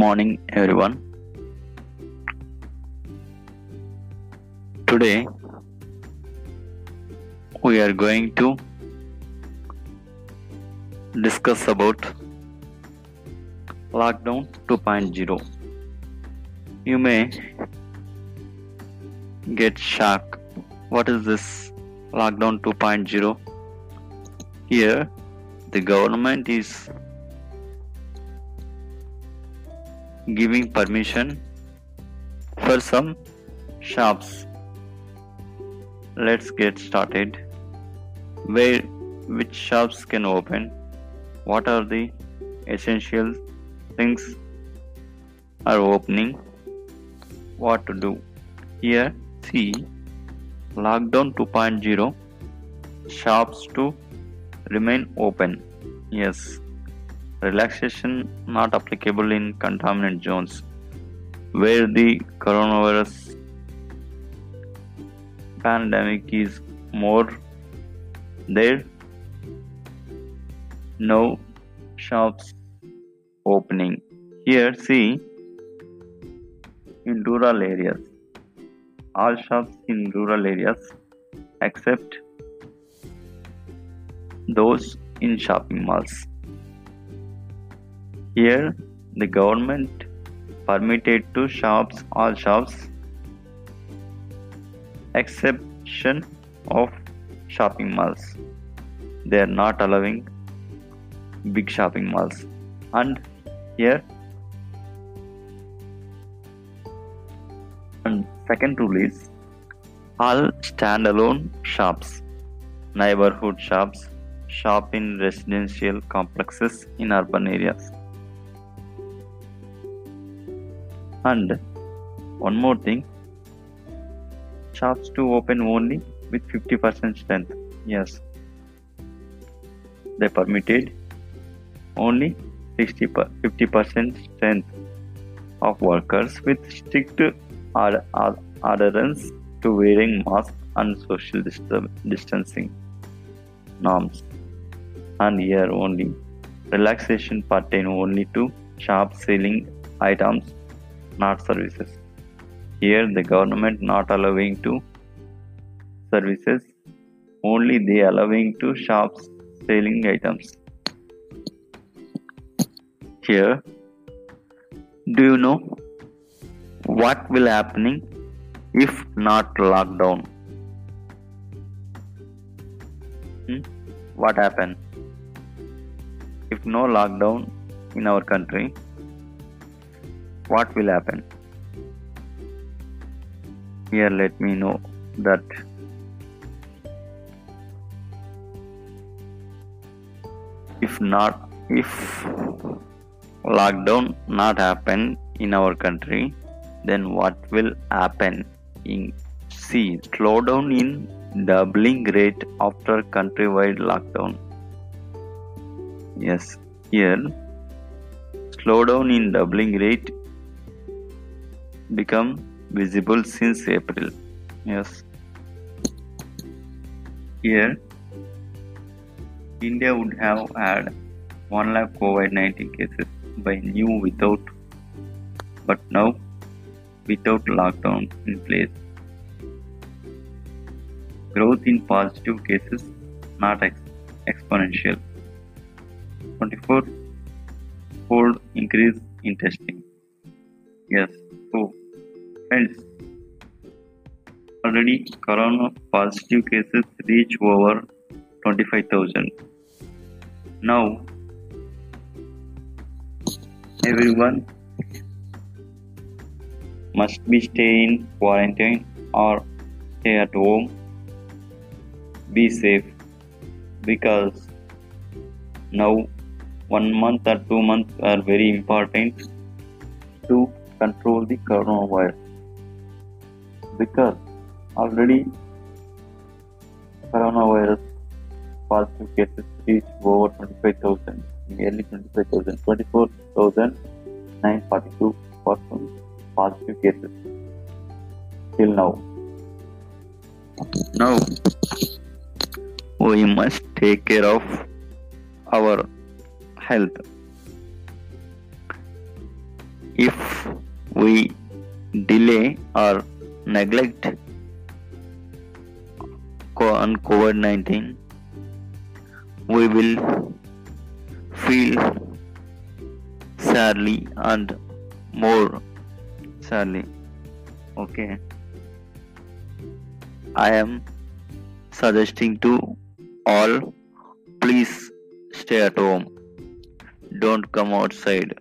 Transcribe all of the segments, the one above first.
Morning, everyone. Today, we are going to discuss about Lockdown 2.0. You may get shocked. What is this Lockdown 2.0? Here, the government is giving permission for some shops. Let's get started. Where which shops can open? What are the essential things are opening? What to do? Here see lockdown 2.0 shops to remain open. Yes, relaxation not applicable in containment zones where the coronavirus pandemic is more there. No shops opening. Here see in rural areas all shops in rural areas except those in shopping malls here, the government permitted to shops all shops exception of shopping malls. They are not allowing big shopping malls. And here and second rule is all standalone shops, neighborhood shops, shop in residential complexes in urban areas. And one more thing shops to open only with 50% strength. Yes, they permitted only 60 50% strength of workers with strict adherence to wearing masks and social distancing norms. And here only relaxation pertain only to shops selling items not services. Here the government not allowing to services, only they allowing to shops selling items. Here, do you know what will happening if not lockdown? Hmm? What happen if no lockdown in our country? What will happen? Here let me know that. If not if lockdown not happen in our country then what will happen? In see slowdown in doubling rate after countrywide lockdown. Yes here slowdown in doubling rate become visible since April. Yes. Here, India would have had 1 lakh COVID 19 cases by new without, but now without lockdown in place. Growth in positive cases not ex- exponential. 24 fold increase in testing. Yes, friends, already corona positive cases reach over 25,000. Now, everyone must be stay in quarantine or stay at home. Be safe because now one month or two months are very important to control the coronavirus because already coronavirus positive cases reached over 25,000, nearly 25,000, 24,942 persons positive cases till now. Now, we must take care of our health if we delay or neglect on COVID 19, we will feel sadly and more sadly. Okay, I am suggesting to all please stay at home, don't come outside.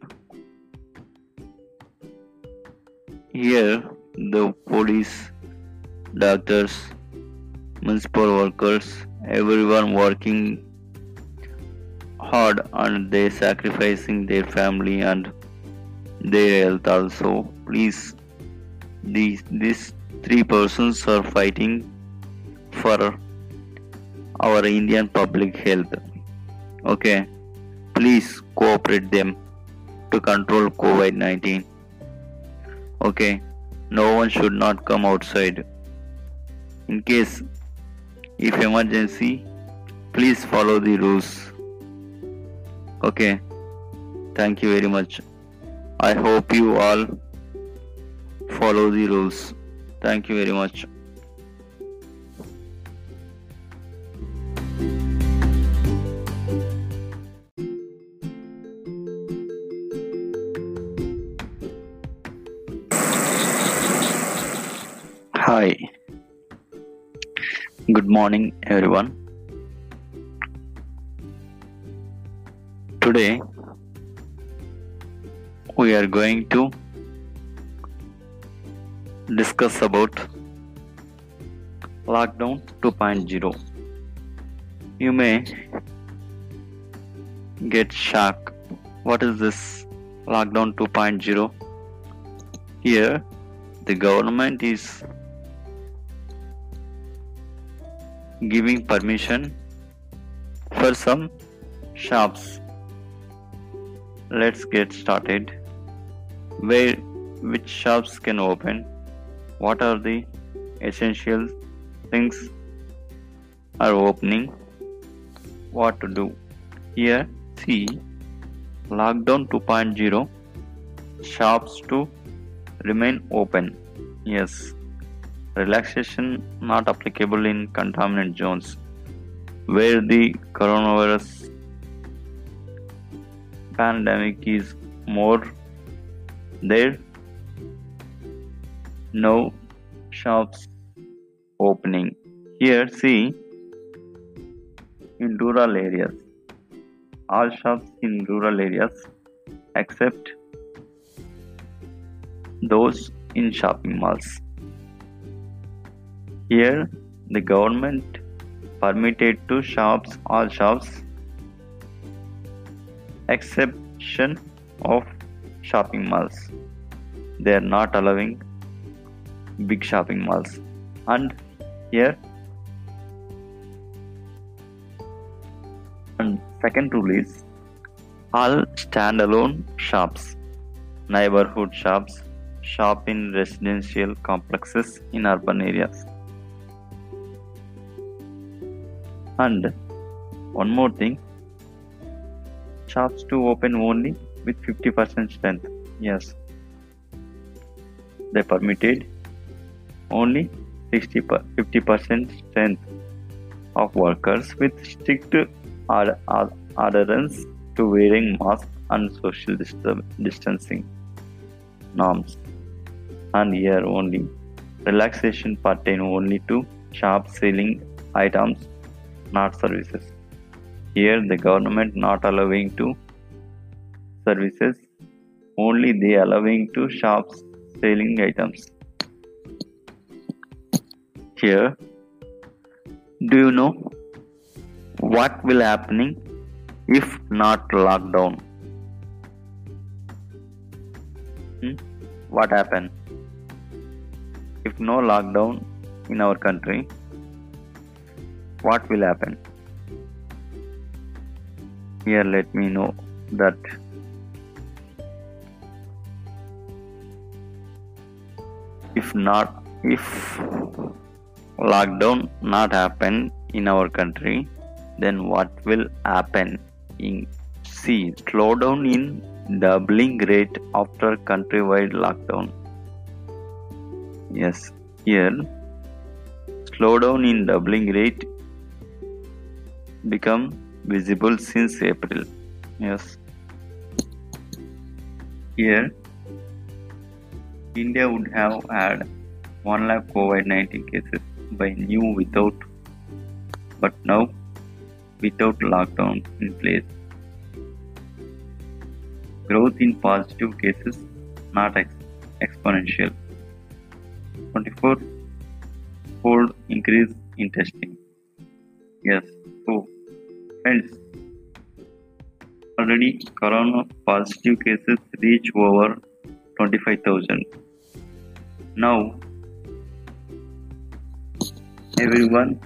Here, the police, doctors, municipal workers, everyone working hard and they sacrificing their family and their health also. Please, these these three persons are fighting for our Indian public health. Okay, please cooperate them to control COVID 19. Okay, no one should not come outside. In case if emergency, please follow the rules. Okay, thank you very much. I hope you all follow the rules. Thank you very much. Morning, everyone. Today, we are going to discuss about Lockdown 2.0. You may get shocked. What is this Lockdown 2.0? Here, the government is giving permission for some shops. Let's get started. Where which shops can open? What are the essential things are opening? What to do? Here, see lockdown 2.0 shops to remain open. Yes, relaxation not applicable in containment zones where the coronavirus pandemic is more there. No shops opening. Here see in rural areas all shops in rural areas except those in shopping malls here, the government permitted to shops all shops exception of shopping malls. They are not allowing big shopping malls. And here and second rule is all standalone shops, neighborhood shops, shop in residential complexes in urban areas. And one more thing shops to open only with 50% strength. Yes, they permitted only 60 50% strength of workers with strict adherence to wearing masks and social distancing norms. And here only relaxation pertain only to shop selling items not services. Here the government not allowing to services, only they allowing to shops selling items. Here, do you know what will happening if not lockdown? Hmm? What happen if no lockdown in our country? What will happen? Here let me know that. If not if lockdown not happen in our country then what will happen? In see slowdown in doubling rate after countrywide lockdown. Yes, here slowdown in doubling rate become visible since April. Yes. Here India would have had 1 lakh COVID 19 cases by new without but now without lockdown in place. Growth in positive cases not ex- exponential. 24 fold increase in testing. Yes, so friends, already corona positive cases reach over 25,000. Now, everyone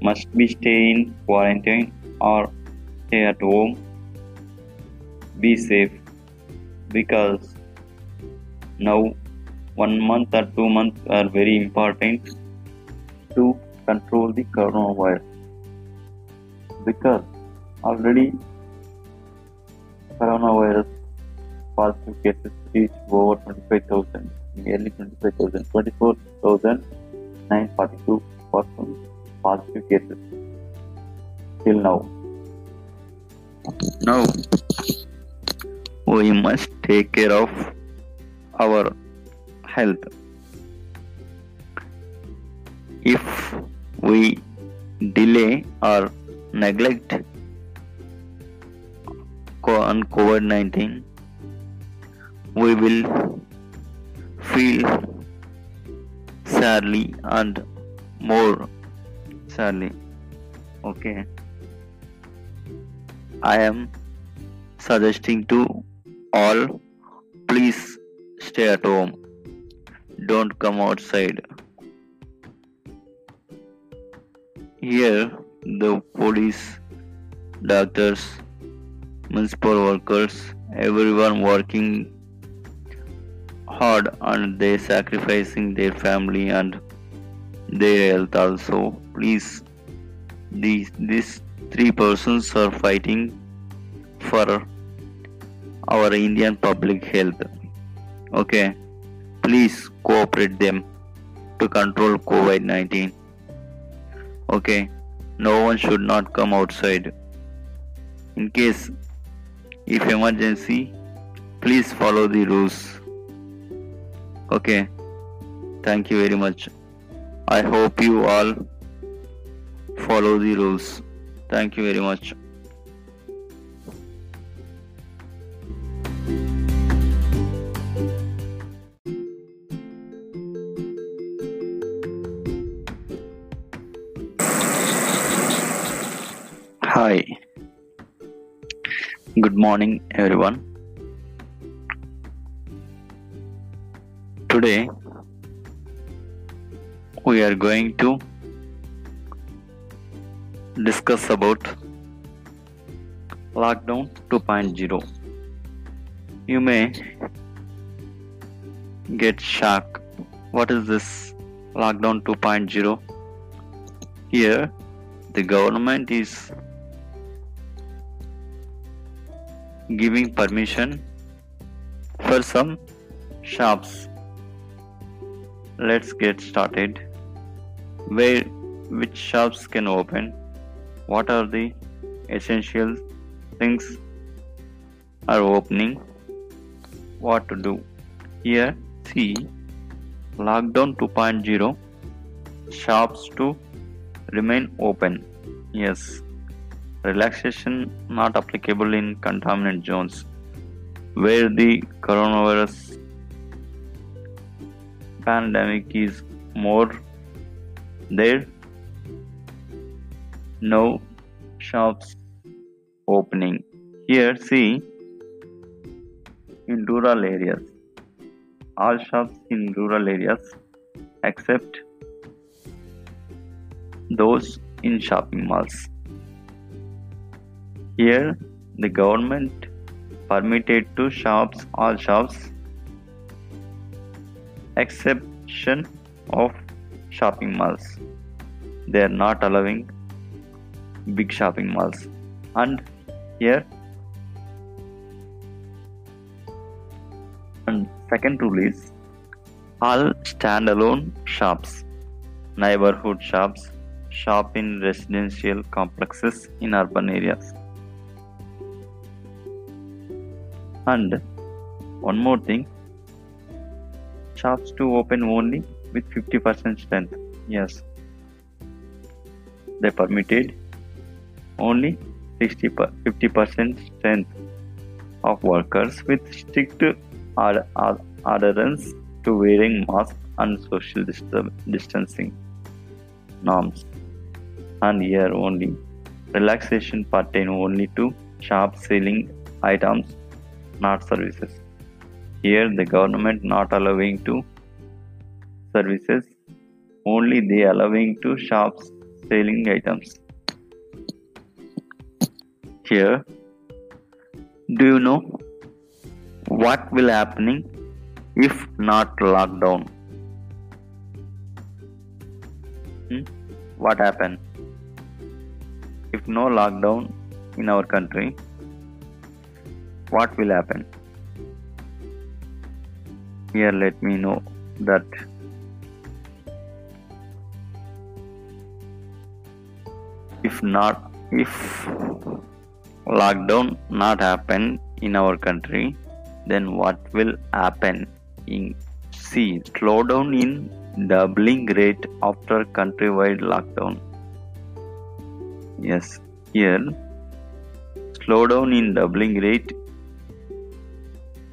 must be staying in quarantine or stay at home. Be safe because now one month or two months are very important to control the coronavirus because already coronavirus positive cases reached over 25,000, nearly 25,000, 24,942 persons positive cases till now. Now, we must take care of our health. If we delay or neglect on COVID 19, we will feel sadly and more sadly. Okay. I am suggesting to all please stay at home. Don't come outside. Here, the police, doctors, municipal workers, everyone working hard and they sacrificing their family and their health also. Please these these three persons are fighting for our indian public health. Okay please cooperate them to control covid-19 okay no one should not come outside in case if emergency please follow the rules Okay. Thank you very much. I hope you all follow the rules. Thank you very much. Hi. Good morning, everyone. Today we are going to discuss about lockdown 2.0. You may get shocked. What is this lockdown 2.0? Here the government is giving permission for some shops. Let's get started. Where which shops can open? What are the essential things are opening? What to do? Here see lockdown 2.0 shops to remain open. Yes relaxation not applicable in containment zones where the coronavirus pandemic is more there. No shops opening. Here see in rural areas all shops in rural areas except those in shopping malls here, the government permitted to shops all shops, exception of shopping malls. They are not allowing big shopping malls. And here, and second rule is all standalone shops, neighborhood shops, shop in residential complexes in urban areas. And one more thing shops to open only with 50% strength. Yes, they permitted only 60 50% strength of workers with strict adherence to wearing masks and social distancing norms. And here only relaxation pertain only to shop selling items, not services. Here the government not allowing to services, only they allowing to shops selling items. Here, do you know what will happening if not lockdown? Hmm? What happen if no lockdown in our country? What will happen? Here, let me know that. If not if lockdown not happen in our country then what will happen? In see slowdown in doubling rate after countrywide lockdown. Yes here slowdown in doubling rate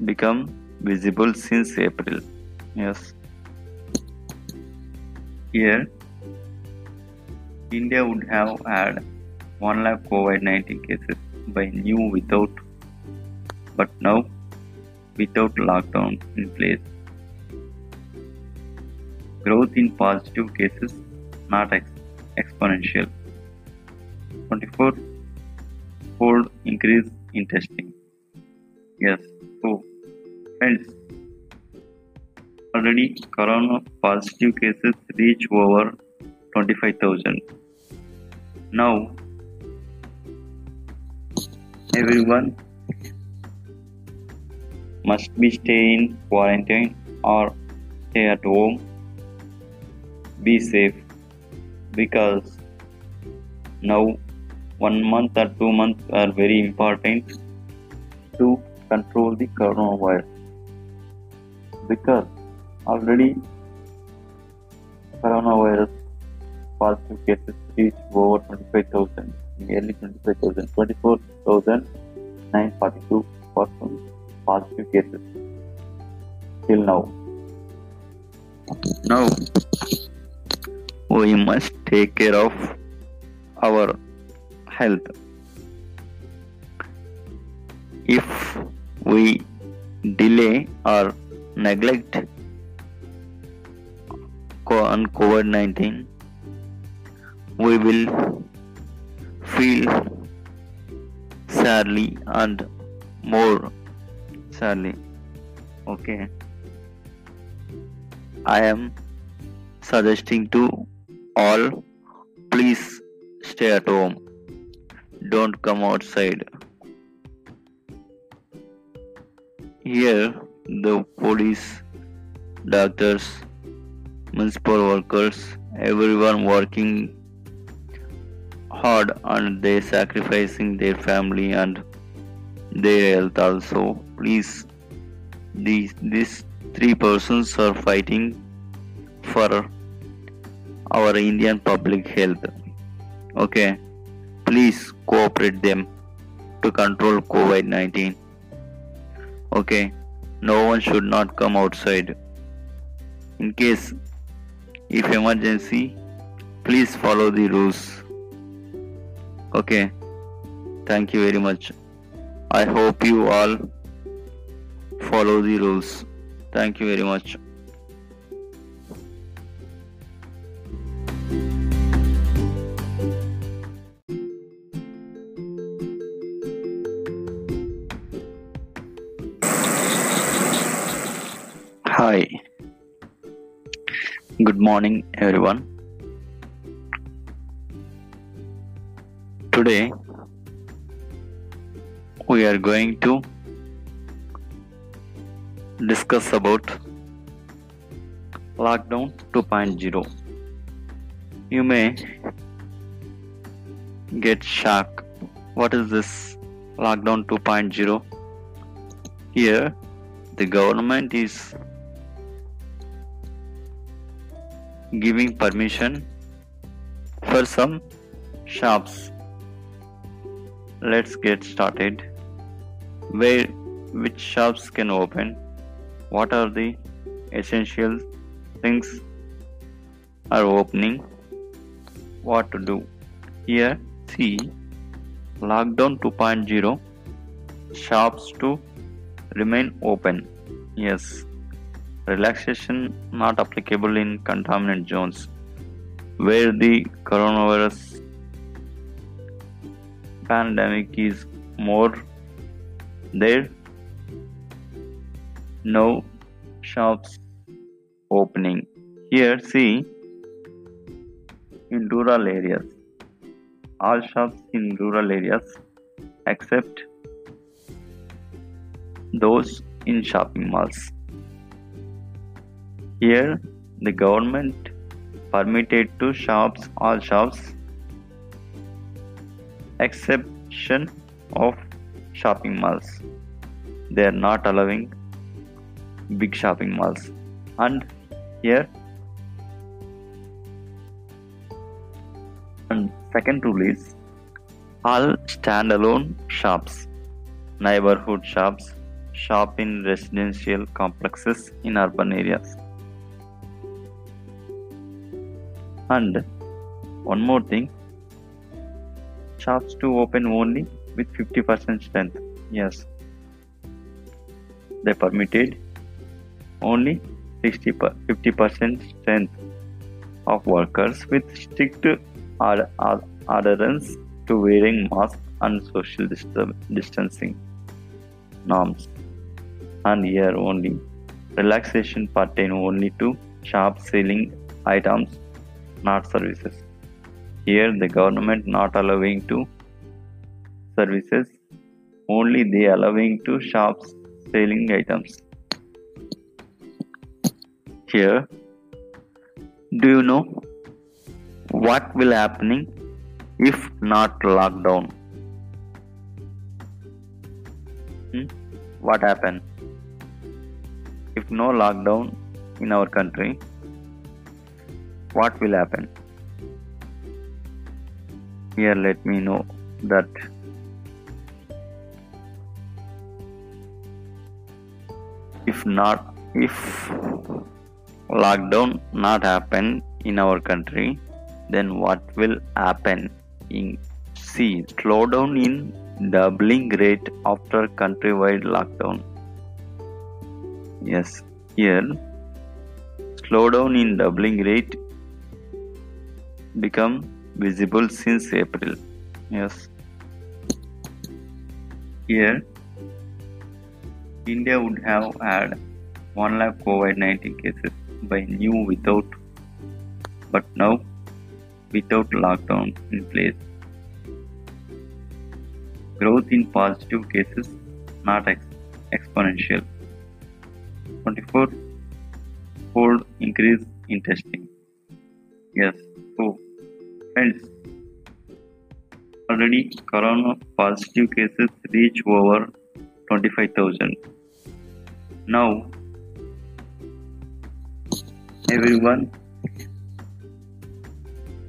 become visible since april yes here India would have had 1 lakh COVID 19 cases by new without, but now without lockdown in place. Growth in positive cases not ex- exponential. 24 fold increase in testing. Yes, so friends, already corona positive cases reach over 25,000. Now, everyone must be stay in quarantine or stay at home. Be safe because now one month or two months are very important to control the coronavirus because already coronavirus positive cases reached over 25,000, nearly 25,000, 24,942 persons positive cases till now. Now, we must take care of our health. If we delay or neglect on COVID 19, we will feel sadly and more sadly. Okay. I am suggesting to all please stay at home. Don't come outside here the police doctors municipal workers everyone working hard and they sacrificing their family and their health also. Please these these three persons are fighting for our indian public health. Okay? Please cooperate them to control covid-19 okay no one should not come outside in case if emergency please follow the rules Okay. Thank you very much. I hope you all follow the rules. Thank you very much. Morning, everyone. Today we are going to discuss about lockdown 2.0 you may get shocked. what is this lockdown 2.0 here the government is giving permission for some shops. Let's get started. Where which shops can open? What are the essential things are opening? What to do? Here see lockdown 2.0 shops to remain open. Yes relaxation not applicable in containment zones where the coronavirus pandemic is more there no shops opening. Here, see in rural areas, all shops in rural areas except those in shopping malls. Here, the government permitted to shops, all shops, exception of shopping malls. They are not allowing big shopping malls and here and second rule is all standalone shops neighborhood shops shop in residential complexes in urban areas and one more thing shops to open only with 50% strength yes they permitted only 60 50% strength of workers with strict adherence to wearing masks and social distancing norms. And here only relaxation pertain only to shop selling items, not services. Here the government not allowing to services, only they allowing to shops selling items here do you know what will happening if not lockdown hmm? what happen if no lockdown in our country what will happen? Here let me know that. If not if lockdown not happen in our country then what will happen? In see slowdown in doubling rate after countrywide lockdown. Yes here slowdown in doubling rate become visible since april yes here india would have had 1 lakh covid-19 cases by new without but now without lockdown in place. Growth in positive cases not ex- exponential. 24 fold increase in testing. Yes, friends, already corona positive cases reach over 25,000. Now everyone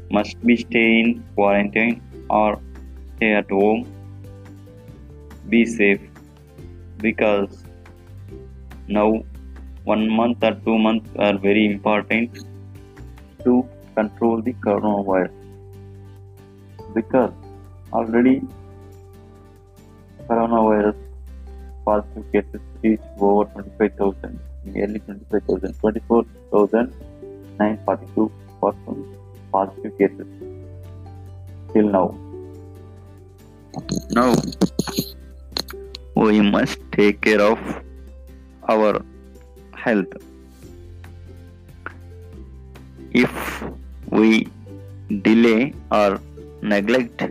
must be stay in quarantine or stay at home be safe because now one month or two months are very important to control the coronavirus because already coronavirus positive cases reach over 25,000 nearly 25,000, 24,942 persons positive cases till now. Now, we must take care of our health. If we delay or neglect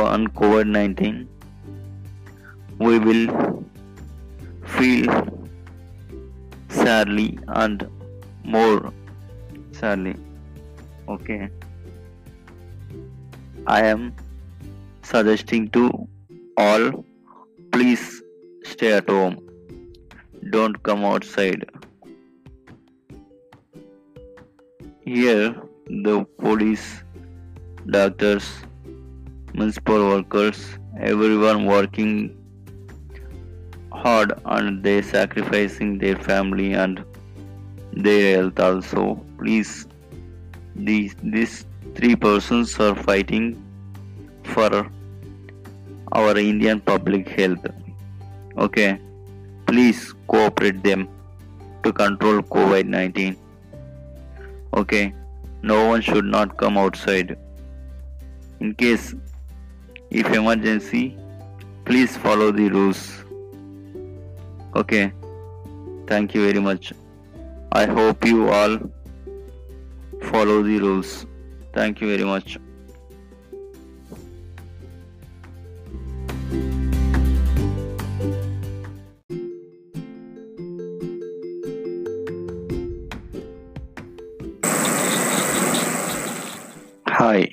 on COVID 19, we will feel sadly and more sadly. Okay. I am suggesting to all please stay at home. Don't come outside. Here, the police, doctors, municipal workers, everyone working hard and they sacrificing their family and their health also. Please, these these three persons are fighting for our Indian public health. Okay, please cooperate them to control COVID 19. Okay, no one should not come outside. In case if emergency, please follow the rules. Okay, thank you very much. I hope you all follow the rules. Thank you very much. Hi.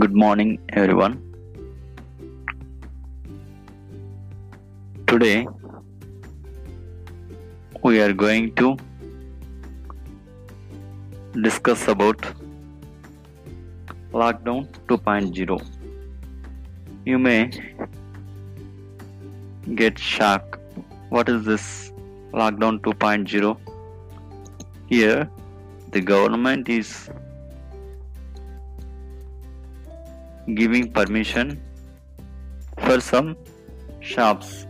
Good morning, everyone. Today, we are going to discuss about lockdown 2.0 you may get shocked what is this lockdown 2.0 here the government is giving permission for some shops.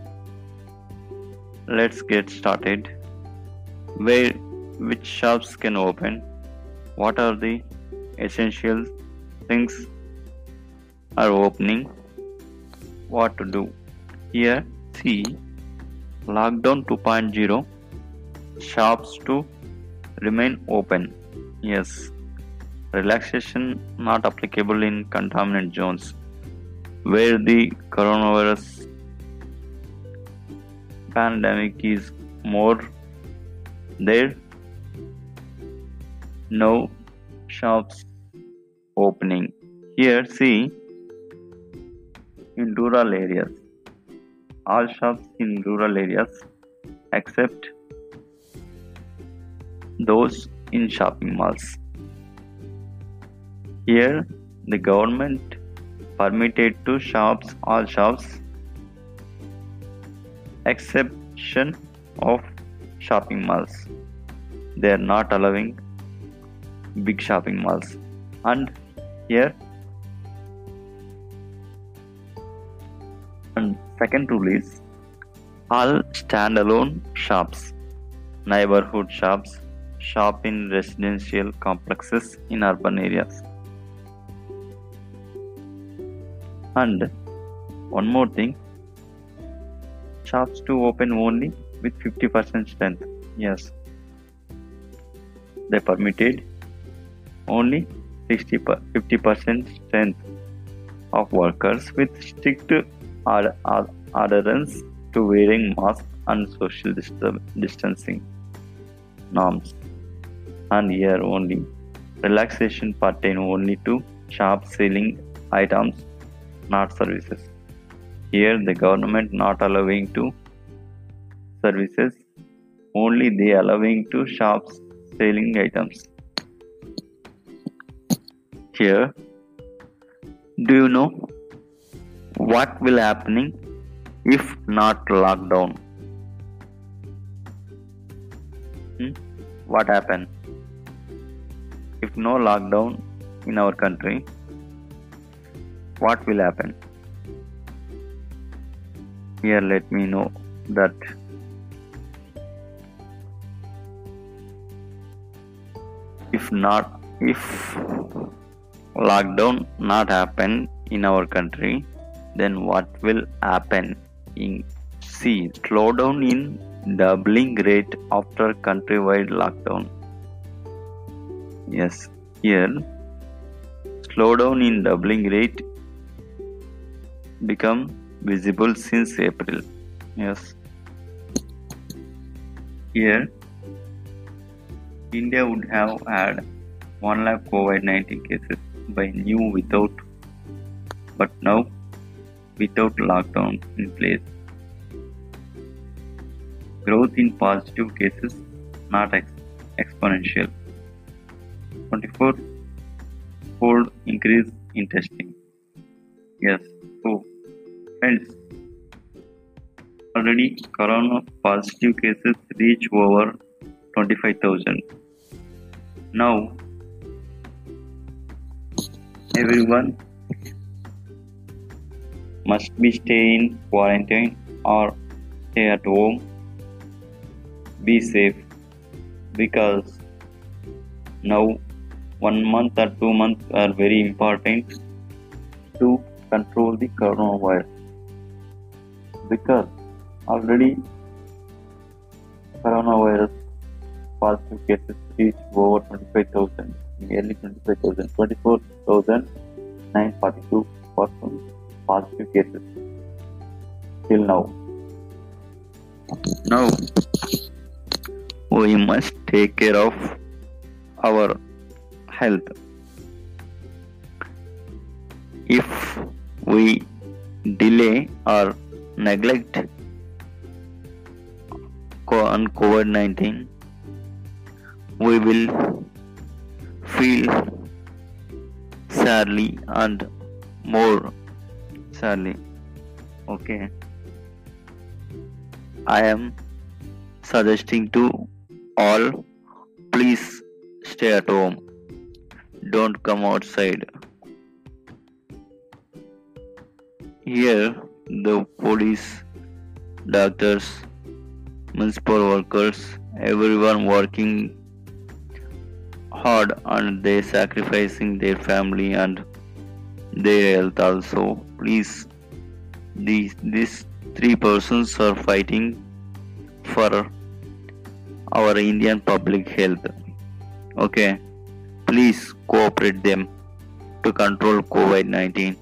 Let's get started. Where which shops can open? What are the essential things are opening? What to do? Here see lockdown 2.0 shops to remain open. Yes relaxation not applicable in containment zones where the coronavirus pandemic is more there. No shops opening. Here see in rural areas all shops in rural areas except those in shopping malls here the government permitted to shops all shops exception of shopping malls. They are not allowing big shopping malls. And here and second rule is all standalone shops neighborhood shops shop in residential complexes in urban areas and one more thing. Shops to open only with 50% strength. Yes. They permitted only 60 50% strength of workers with strict adherence to wearing masks and social distancing norms. And here only relaxation pertain only to shops selling items not services. Here the government not allowing to services. Only they allowing to shops selling items. Here do you know what will happening if not lockdown? Hmm? what happen? If no lockdown in our country what will happen? Here let me know that. If not if lockdown not happen in our country then what will happen? In see slowdown in doubling rate after countrywide lockdown. Yes here slowdown in doubling rate become visible since april Yes. Here, India would have had 1 lakh COVID 19 cases by new without, but now without lockdown in place. Growth in positive cases not ex- exponential. 24 fold increase in testing. Yes, already corona positive cases reach over 25,000. Now, everyone must be stay in quarantine or stay at home. Be safe because now one month or two months are very important to control the coronavirus because already coronavirus positive cases reached over 25,000, nearly 25,000, 24,942 persons positive cases till now. Now, we must take care of our health. If we delay or neglect on COVID 19, we will feel sadly and more sadly. Okay. I am suggesting to all please stay at home don't come outside. Here, the police, doctors, municipal workers, everyone working hard and they sacrificing their family and their health also. Please, these these three persons are fighting for our Indian public health. Okay please cooperate them to control covid-19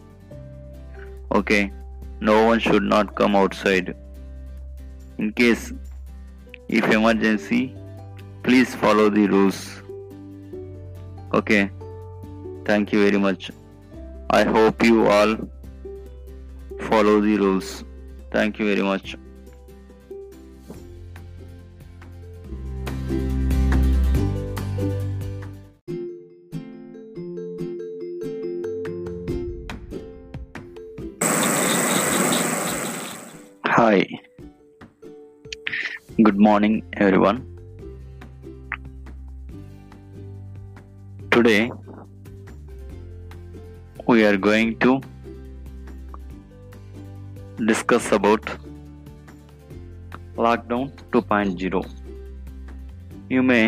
okay no one should not come outside. In case if emergency please follow the rules. Okay. Thank you very much. I hope you all follow the rules. Thank you very much Hi. Good morning, everyone. Today, we are going to discuss about Lockdown 2.0. You may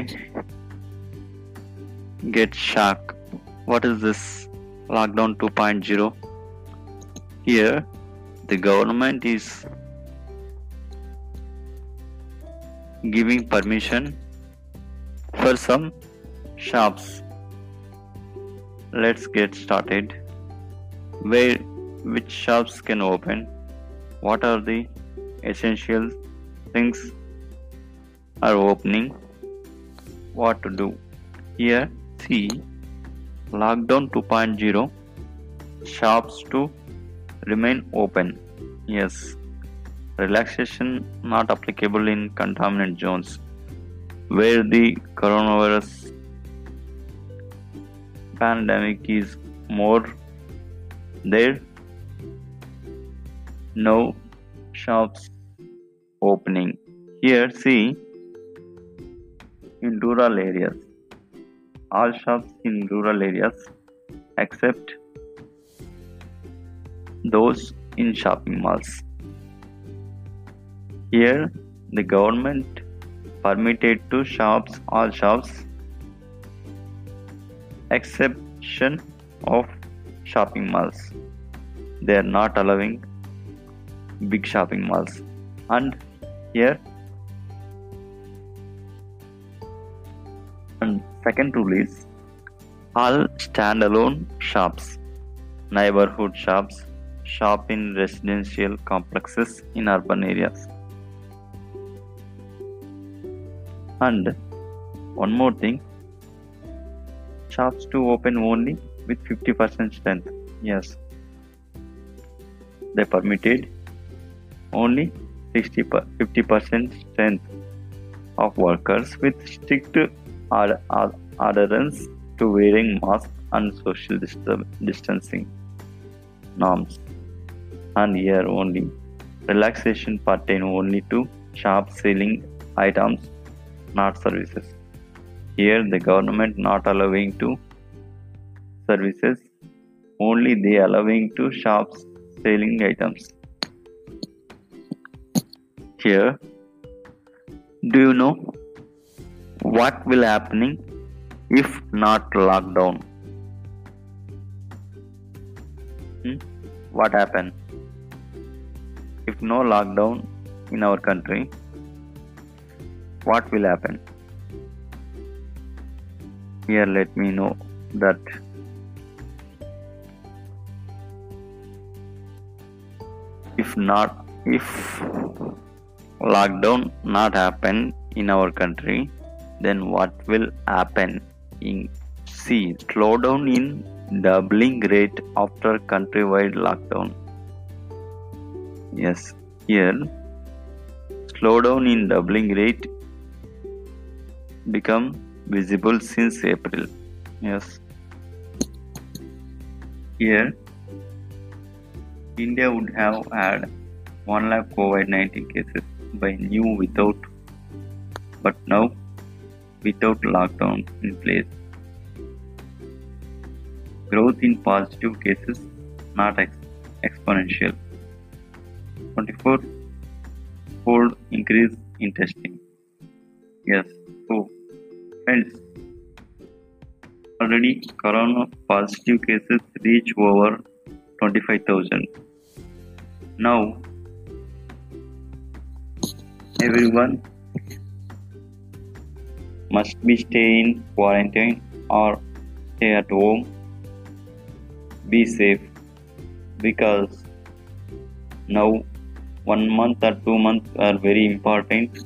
get shocked. What is this Lockdown 2.0? Here, the government is giving permission for some shops. Let's get started. Where which shops can open? What are the essential things are opening? What to do? Here, see lockdown 2.0 shops to remain open. Yes, relaxation not applicable in containment zones where the coronavirus pandemic is more there. No shops opening. Here see in rural areas all shops in rural areas except those in shopping malls here, the government permitted to shops all shops exception of shopping malls. They are not allowing big shopping malls. And here and second rule is all standalone shops, neighborhood shops, shop in residential complexes in urban areas And one more thing shops to open only with 50% strength. Yes, they permitted only 60 50% strength of workers with strict adherence to wearing masks and social distancing norms. And here only relaxation pertain only to shop selling items, not services. Here the government not allowing to services, only they allowing to shops selling items. Here, do you know what will happening if not lockdown? Hmm? What happen if no lockdown in our country? What will happen? Here, let me know that. If not if lockdown not happen in our country then what will happen? In see slowdown in doubling rate after countrywide lockdown. Yes here slowdown in doubling rate become visible since april yes here India would have had 1 lakh COVID 19 cases by new without, but now without lockdown in place. Growth in positive cases not ex- exponential. 24 fold increase in testing. Yes, so friends, already corona positive cases reach over 25,000 now, everyone must be stay in quarantine or stay at home. Be safe because now one month or two months are very important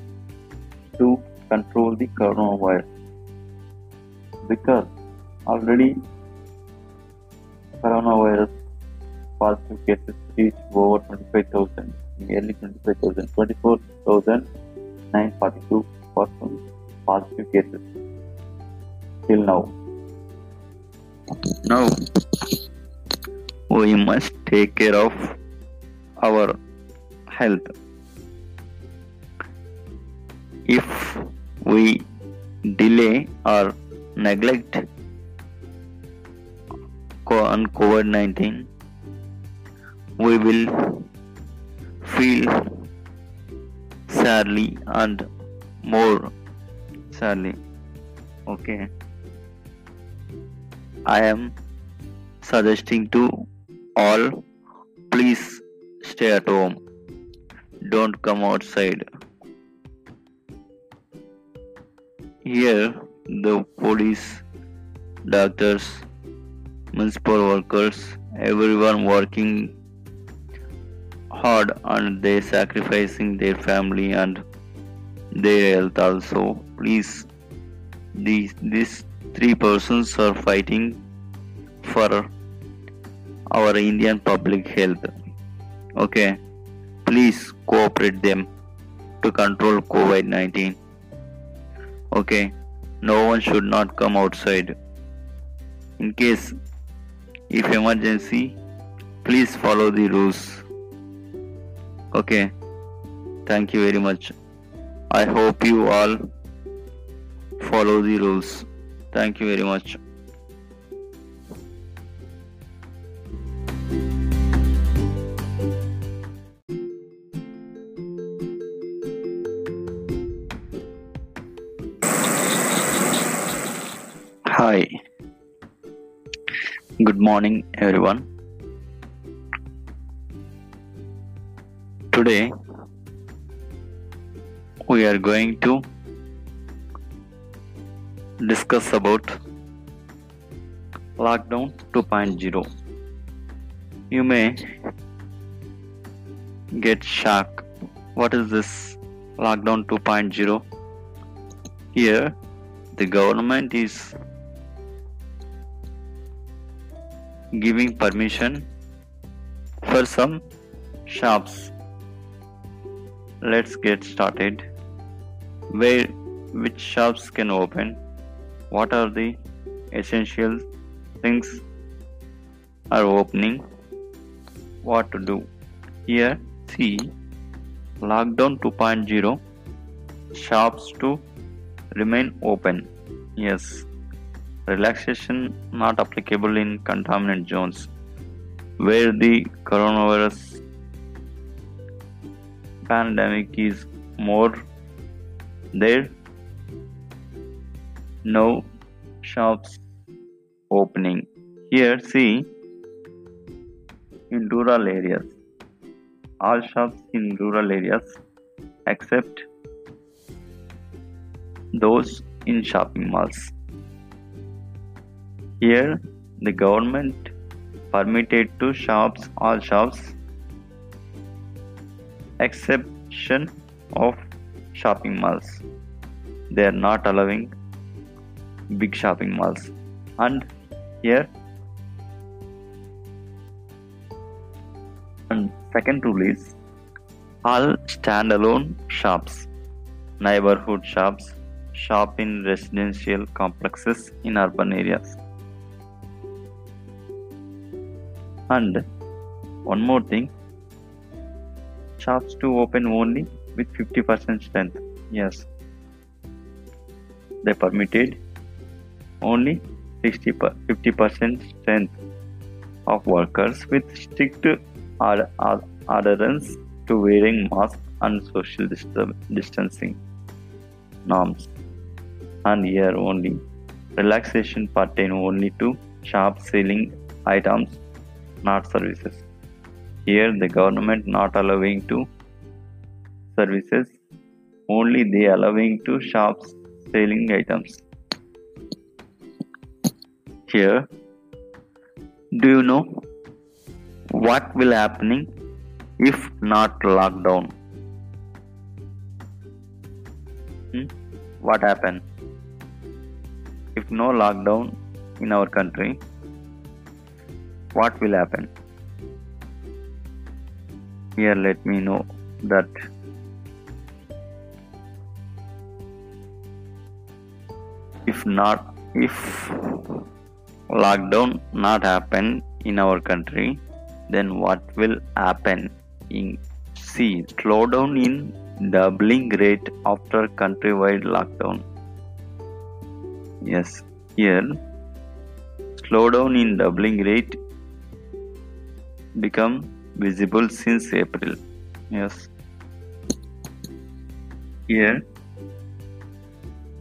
to control the coronavirus because already coronavirus positive cases reached over 25,000, nearly 25,000, 24,942 positive cases till now. Now, we must take care of our health. If we delay or neglect on COVID 19, we will feel sadly and more sadly. Okay. I am suggesting to all please stay at home. Don't come outside. Here, the police, doctors, municipal workers, everyone working hard and they sacrificing their family and their health also. Please these these three persons are fighting for our indian public health. Okay please cooperate them to control covid-19 okay no one should not come outside in case if emergency please follow the rules Okay. Thank you very much. I hope you all follow the rules. Thank you very much. Hi. Good morning, everyone. Today we are going to discuss about lockdown 2.0. You may get shocked. What is this lockdown 2.0? Here, the government is giving permission for some shops. Let's get started. Where which shops can open? What are the essential things are opening? What to do? Here, see lockdown 2.0 shops to remain open. Yes, relaxation not applicable in containment zones where the coronavirus pandemic is more there no shops opening here see in rural areas all shops in rural areas except those in shopping malls. Here, the government permitted to shops all shops exception of shopping malls. They are not allowing big shopping malls. And here, and second rule is all standalone shops, neighborhood shops, shop in residential complexes in urban areas. And one more thing shops to open only with 50% strength. Yes, they permitted only 60 50% strength of workers with strict adherence to wearing masks and social distancing norms and here only relaxation pertain only to shop selling items not services. Here the government not allowing to services. Only they allowing to shops selling items. Here do you know what will happening if not lockdown? Hmm? what happened if no lockdown in our country, what will happen? Here, let me know that. If not, if lockdown not happen in our country, then what will happen? In see slowdown in doubling rate after countrywide lockdown. Yes, here slowdown in doubling rate become visible since April. Yes. Here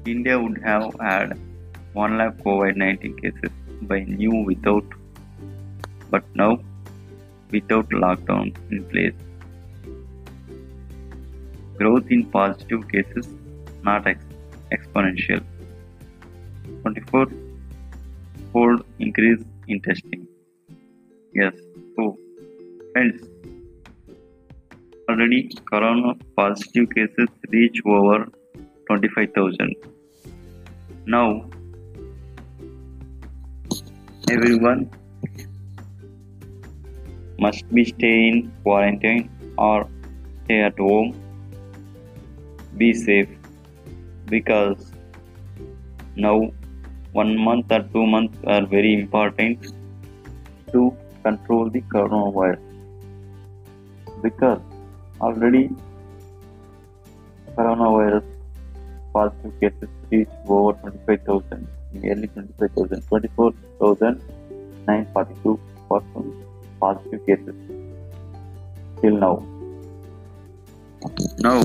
India would have had 1 lakh COVID 19 cases by new without but now without lockdown in place. Growth in positive cases not ex- exponential. 24 fold increase in testing. Yes, so friends, already corona positive cases reach over 25,000. Now, everyone must be stay in quarantine or stay at home. Be safe because now one month or two months are very important to control the coronavirus because already coronavirus positive cases reached over 25,000, nearly 25,000, 24,942 persons positive cases till now. Now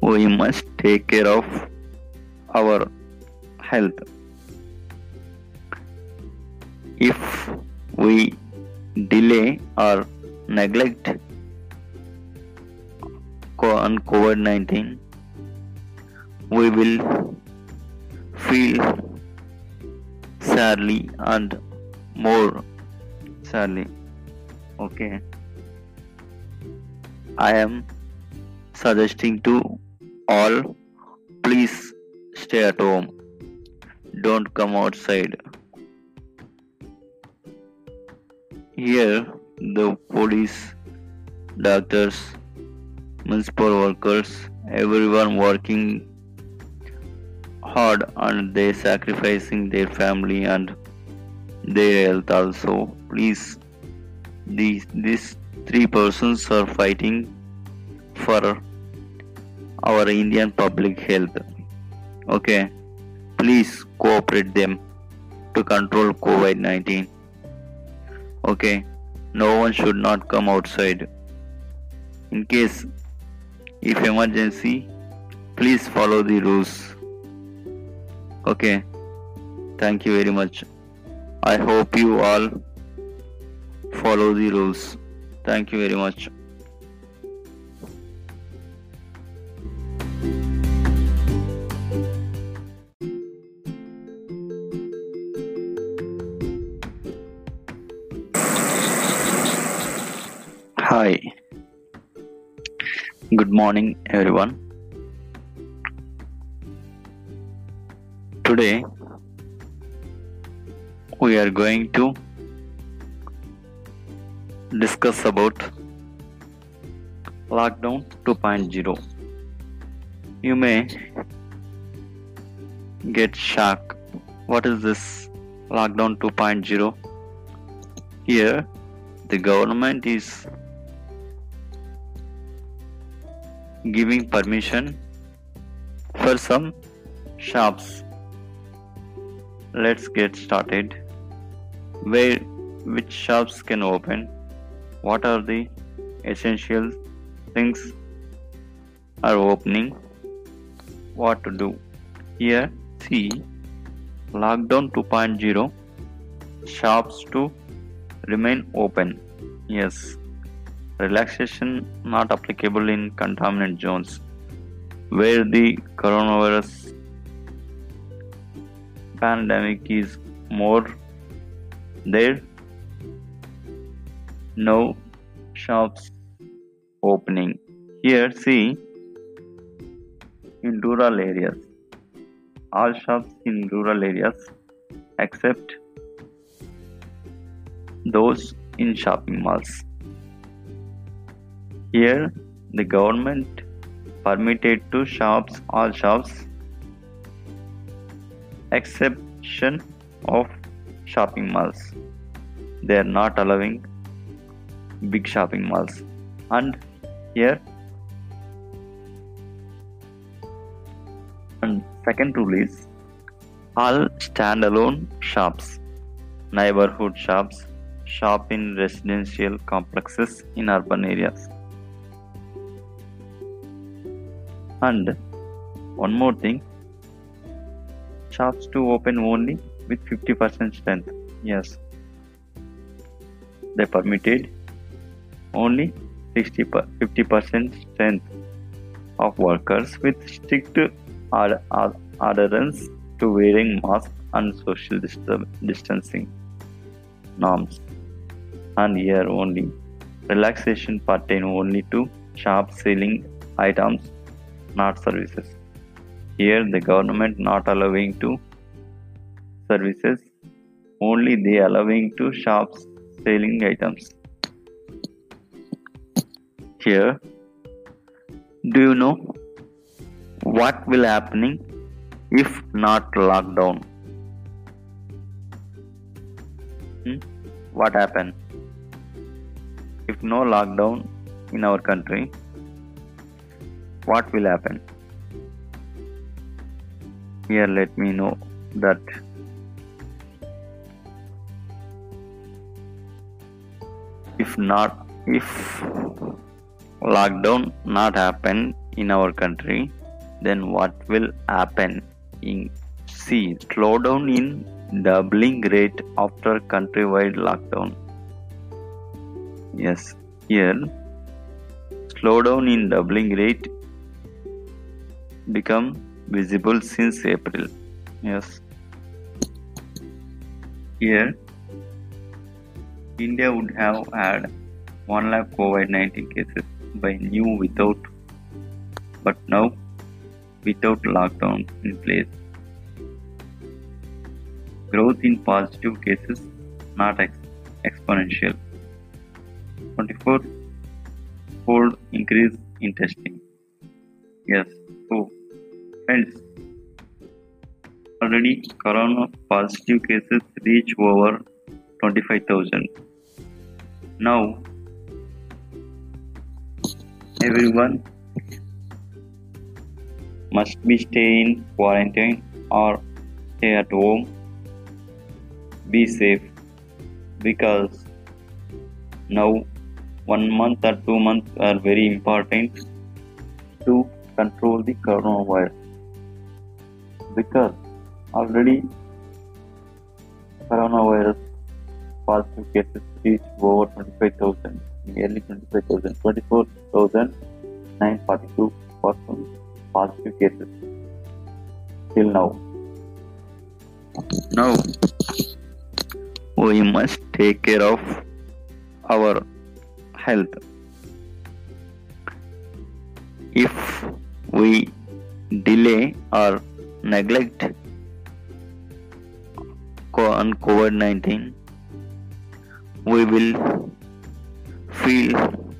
we must take care of our health. If we delay or neglect on COVID 19, we will feel sadly and more sadly. Okay. I am suggesting to all please stay at home don't come outside here the police doctors municipal workers everyone working hard and they sacrificing their family and their health also. Please these these three persons are fighting for our indian public health. Okay? Please cooperate them to control covid-19 okay no one should not come outside. In case if emergency please follow the rules. Okay. Thank you very much. I hope you all follow the rules. Thank you very much hi. Good morning everyone. Today we are going to discuss about lockdown 2.0 you may get shocked. What is this lockdown 2.0 here the government is giving permission for some shops. Let's get started. Where which shops can open? What are the essential things are opening? What to do? Here see lockdown 2.0 shops to remain open. Yes relaxation not applicable in containment zones where the coronavirus pandemic is more there. No shops opening. Here see in rural areas all shops in rural areas except those in shopping malls here the government permitted to shops all shops exception of shopping malls. They are not allowing big shopping malls. And here and second rule is all standalone shops neighborhood shops shop in residential complexes in urban areas and one more thing shops to open only with 50% strength. Yes. They permitted only 60 50% strength of workers with strict adherence to wearing mask and social distancing norms. And here only relaxation pertain only to shop selling items not services. Here the government not allowing to services only they allowing to shops selling items. Here do you know what will happening if not lockdown? Hmm? what happen if no lockdown in our country what will happen? Here let me know that. If not if lockdown not happen in our country then what will happen? In see slowdown in doubling rate after countrywide lockdown. Yes here slowdown in doubling rate become visible since April. Yes. Here, India would have had 1 lakh COVID 19 cases by new without, but now without lockdown in place. Growth in positive cases not ex- exponential. 24 fold increase in testing. Yes, so friends, already corona positive cases reach over 25,000. Now, everyone must be stay in quarantine or stay at home. Be safe because now one month or two months are very important to control the coronavirus because already coronavirus positive cases reached over 25,000, nearly 25,000, 24,942 persons positive cases till now. Now we must take care of our health. If we delay or neglect on COVID 19, we will feel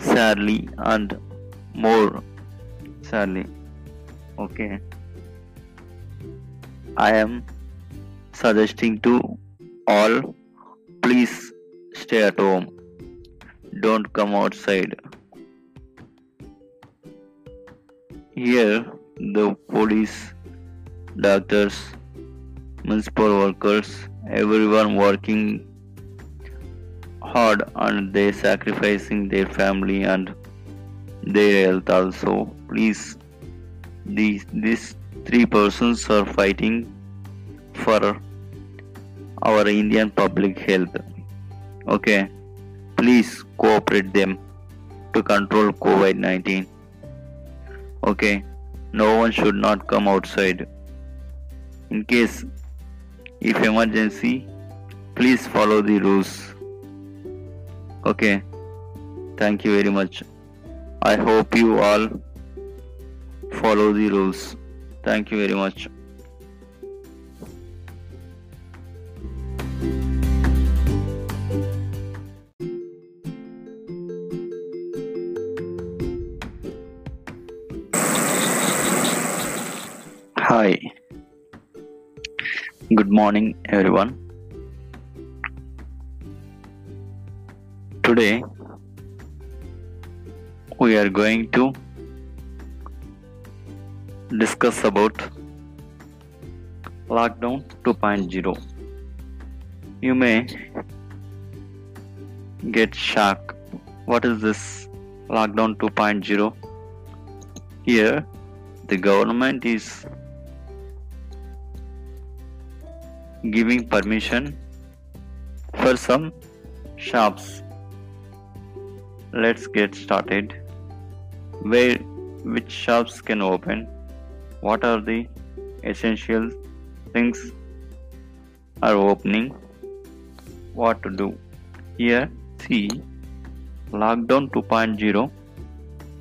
sadly and more sadly. Okay. I am suggesting to all please stay at home. Don't come outside. Here, the police, doctors, municipal workers, everyone working hard and they sacrificing their family and their health also. Please, these these three persons are fighting for our Indian public health. Okay, please cooperate them to control COVID 19. Okay, no one should not come outside. In case if emergency, please follow the rules. Okay, thank you very much. I hope you all follow the rules. Thank you very much. Good morning, everyone. Today, we are going to discuss about Lockdown 2.0. You may get shocked. What is this Lockdown 2.0? Here, the government is giving permission for some shops. Let's get started. Where which shops can open? What are the essential things are opening? What to do? Here, see lockdown 2.0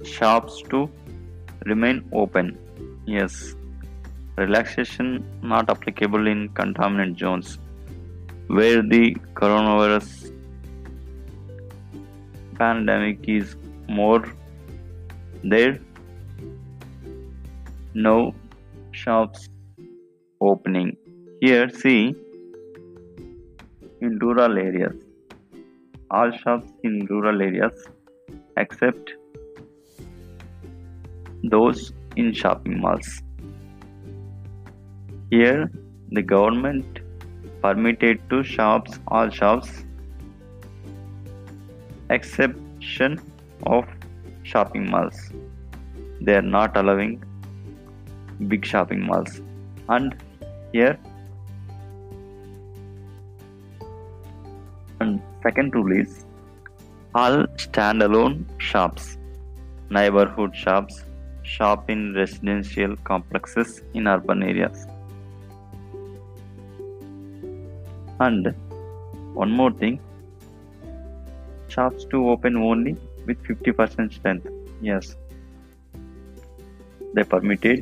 shops to remain open. Yes, relaxation not applicable in containment zones where the coronavirus pandemic is more there. No shops opening. Here see in rural areas all shops in rural areas except those in shopping malls here, the government permitted to shops all shops exception of shopping malls. They are not allowing big shopping malls. And here and second rule is all standalone shops, neighborhood shops, shop in residential complexes in urban areas. And one more thing shops to open only with 50% strength. Yes. they permitted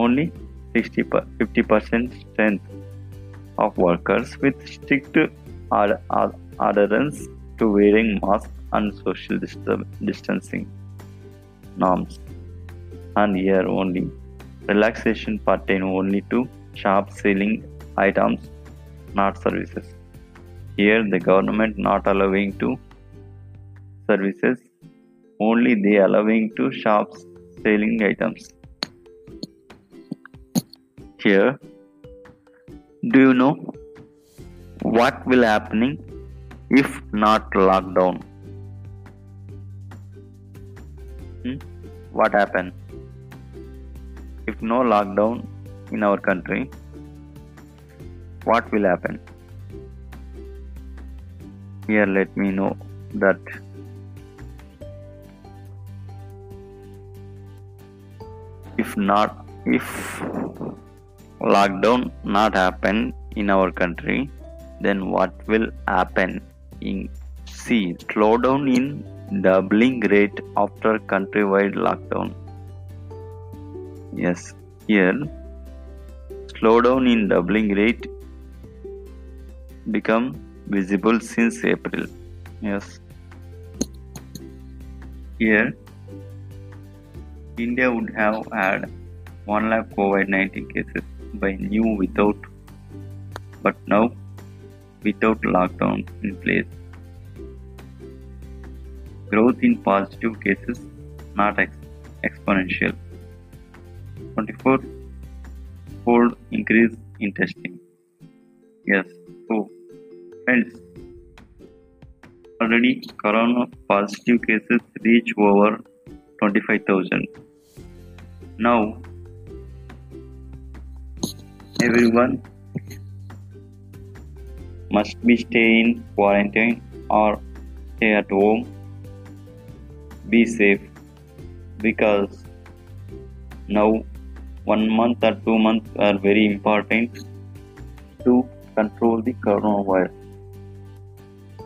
only 60 50% strength of workers with strict adherence to wearing masks and social distancing norms. And here only relaxation pertain only to shop selling items, not services. Here the government not allowing to services, only they allowing to shops selling items. Here, do you know what will happening if not lockdown? Hmm? What happen if no lockdown in our country? What will happen? Here, let me know that. If not if lockdown not happen in our country then what will happen? In see slowdown in doubling rate after countrywide lockdown. Yes here slowdown in doubling rate become visible since april yes here India would have had 1 lakh COVID 19 cases by new without, but now without lockdown in place. Growth in positive cases not ex- exponential. 24 fold increase in testing. Yes, friends, already corona positive cases reach over 25,000. Now, everyone must be stay in quarantine or stay at home. Be safe because now one month or two months are very important to control the coronavirus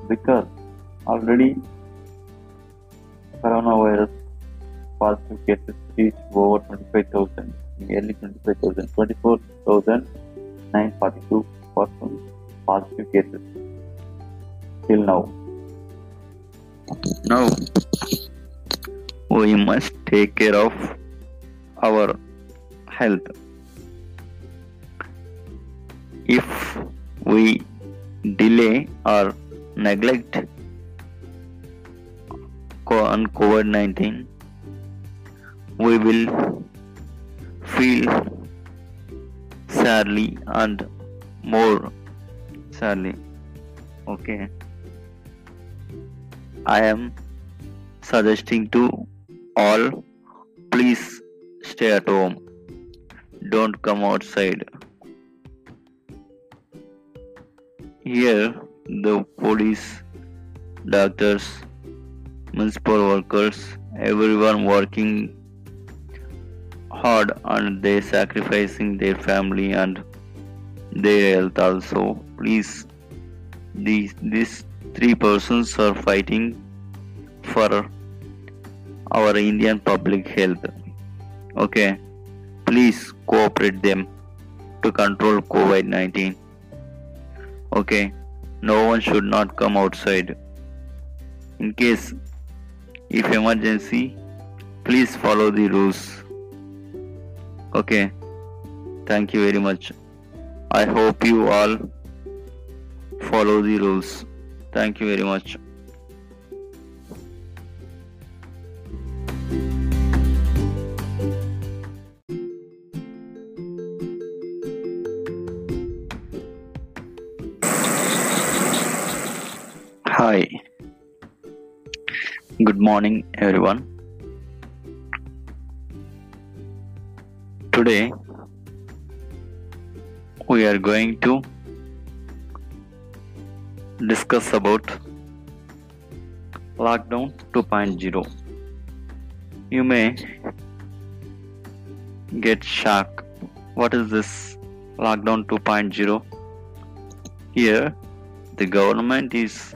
because already coronavirus positive cases reached over 25,000, nearly 25,000, 24,942 persons positive cases till now. Now, we must take care of our health. If we delay or neglect on COVID 19, we will feel sadly and more sadly. Okay. I am suggesting to all please stay at home. Don't come outside. Here, the police, doctors, municipal workers, everyone working hard and they sacrificing their family and their health also. Please these these three persons are fighting for our indian public health. Okay? Please cooperate them to control covid-19 okay no one should not come outside in case if emergency please follow the rules Okay. Thank you very much. I hope you all follow the rules. Thank you very much. Hi. Good morning, everyone. Today we are going to discuss about lockdown 2.0 you may get shocked what is this lockdown 2.0 here the government is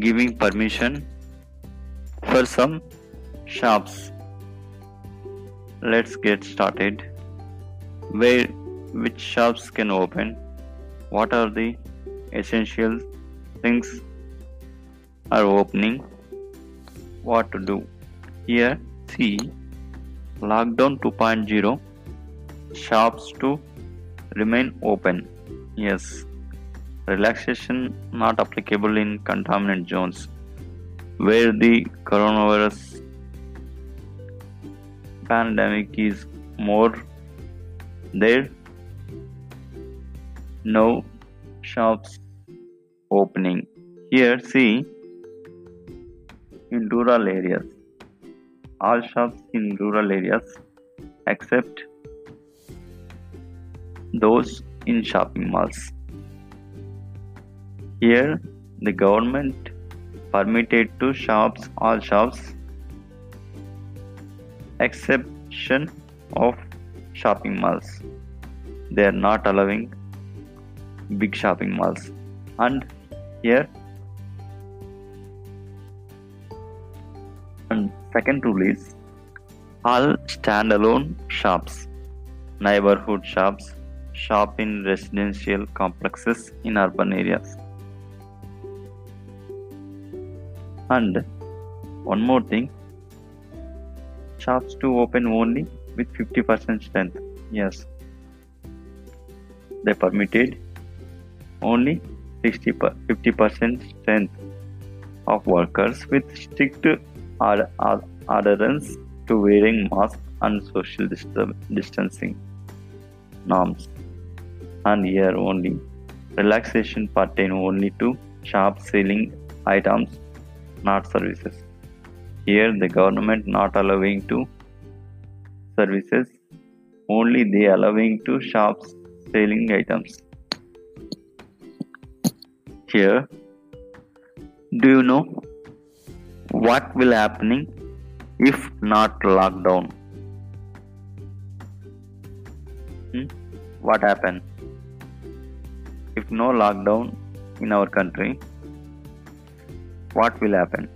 giving permission for some shops. Let's get started. Where which shops can open? What are the essential things are opening? What to do? Here, see lockdown 2.0 shops to remain open. Yes, relaxation not applicable in containment zones where the coronavirus pandemic is more there. No shops opening. Here see in rural areas all shops in rural areas except those in shopping malls here the government permitted to shops all shops exception of shopping malls. They are not allowing big shopping malls. And here, and second rule is all standalone shops, neighborhood shops, shop in residential complexes in urban areas. And one more thing shops to open only with 50% strength. Yes, they permitted only 60 50% strength of workers with strict adherence to wearing masks and social distancing norms. And here only relaxation pertain only to shop selling items, not services. Here the government not allowing to services, only they allowing to shops selling items. Here, do you know what will happening if not lockdown? Hmm? What happen if no lockdown in our country? What will happen?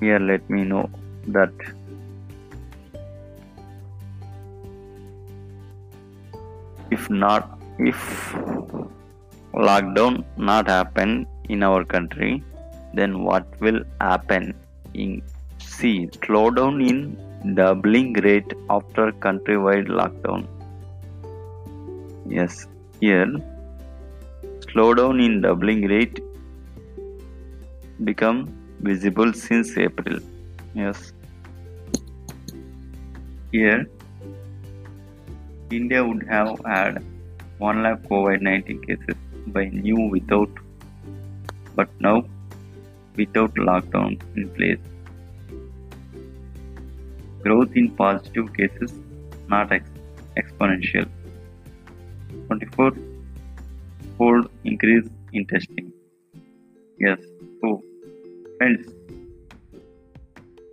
here let me know that. If not if lockdown not happen in our country then what will happen? In see slowdown in doubling rate after countrywide lockdown. Yes here slowdown in doubling rate become visible since April. Yes. Here, India would have had 1 lakh COVID 19 cases by new without, but now without lockdown in place. Growth in positive cases not ex- exponential. 24 fold increase in testing. Yes, so Friends,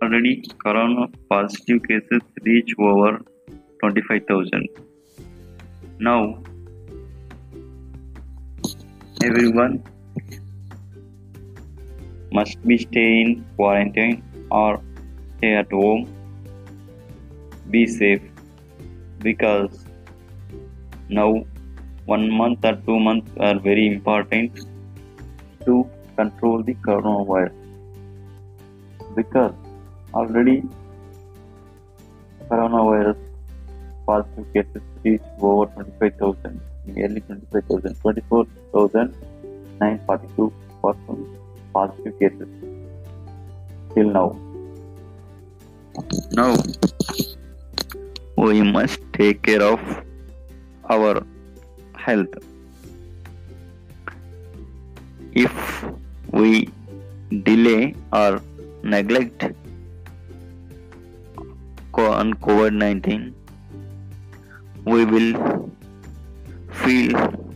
already corona positive cases reach over 25,000. Now, everyone must be stay in quarantine or stay at home. Be safe because now one month or two months are very important to control the coronavirus because already coronavirus positive cases reached over 25,000, nearly 25,000, 24,942 positive cases till now. Now, we must take care of our health. If we delay or neglect on COVID 19, we will feel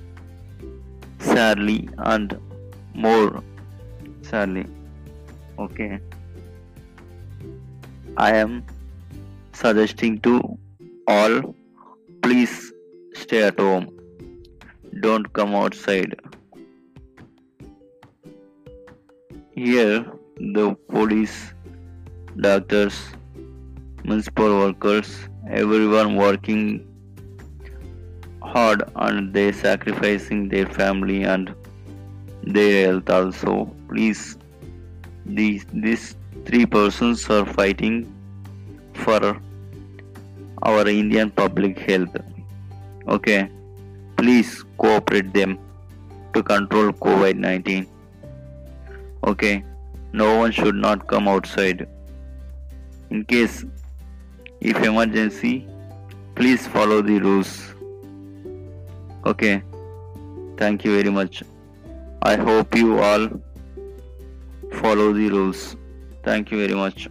sadly and more sadly. Okay, I am suggesting to all please stay at home, don't come outside. Here the police, doctors, municipal workers, everyone working hard and they sacrificing their family and their health also. Please, these these three persons are fighting for our Indian public health. Okay, please cooperate them to control COVID 19. Okay, no one should not come outside. In case if emergency, please follow the rules. Okay, thank you very much. I hope you all follow the rules. Thank you very much.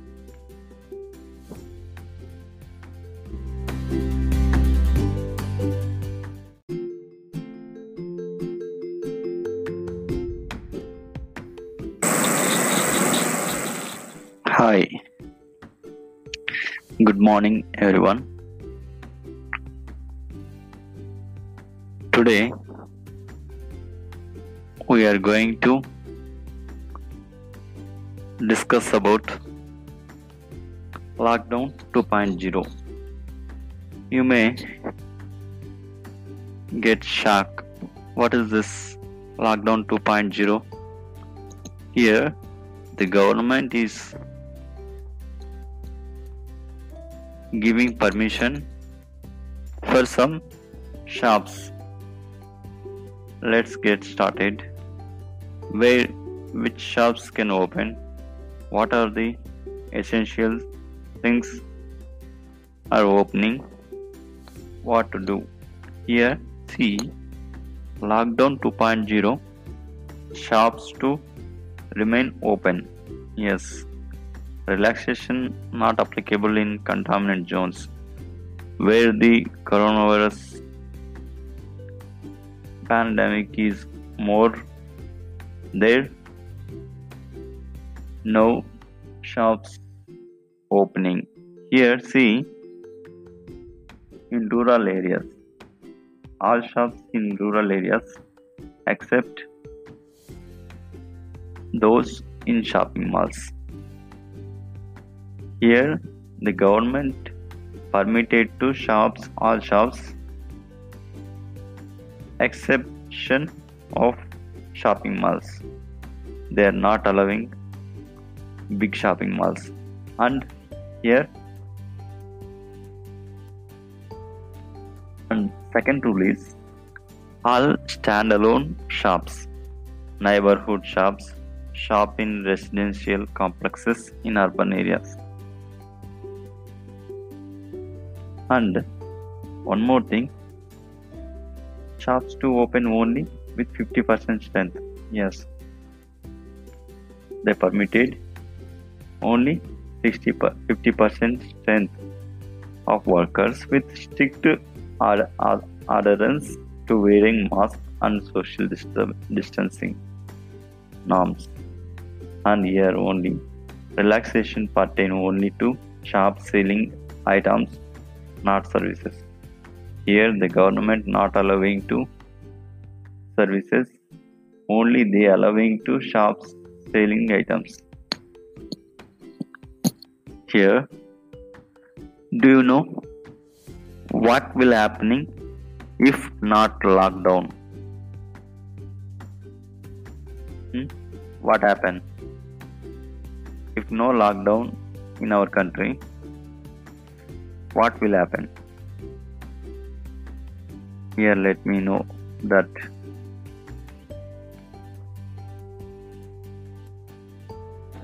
Good morning, everyone. Today, we are going to discuss about Lockdown 2.0. You may get shocked. What is this Lockdown 2.0? Here, the government is giving permission for some shops. Let's get started. Where which shops can open? What are the essential things are opening? What to do? Here, see lockdown 2.0 shops to remain open. Yes, relaxation not applicable in containment zones where the coronavirus pandemic is more there. No shops opening. Here see in rural areas all shops in rural areas except those in shopping malls here, the government permitted to shops all shops exception of shopping malls. They are not allowing big shopping malls. And here and second rule is all standalone shops, neighborhood shops, shop in residential complexes in urban areas. And one more thing shops to open only with 50% strength. Yes, they permitted only 60 50% strength of workers with strict adherence to wearing masks and social distancing norms. And here only relaxation pertain only to shop selling items not services. Here the government not allowing to services, only they allowing to shops selling items. Here, do you know what will happening if not lockdown? Hmm? What happen if no lockdown in our country? What will happen. Here let me know that.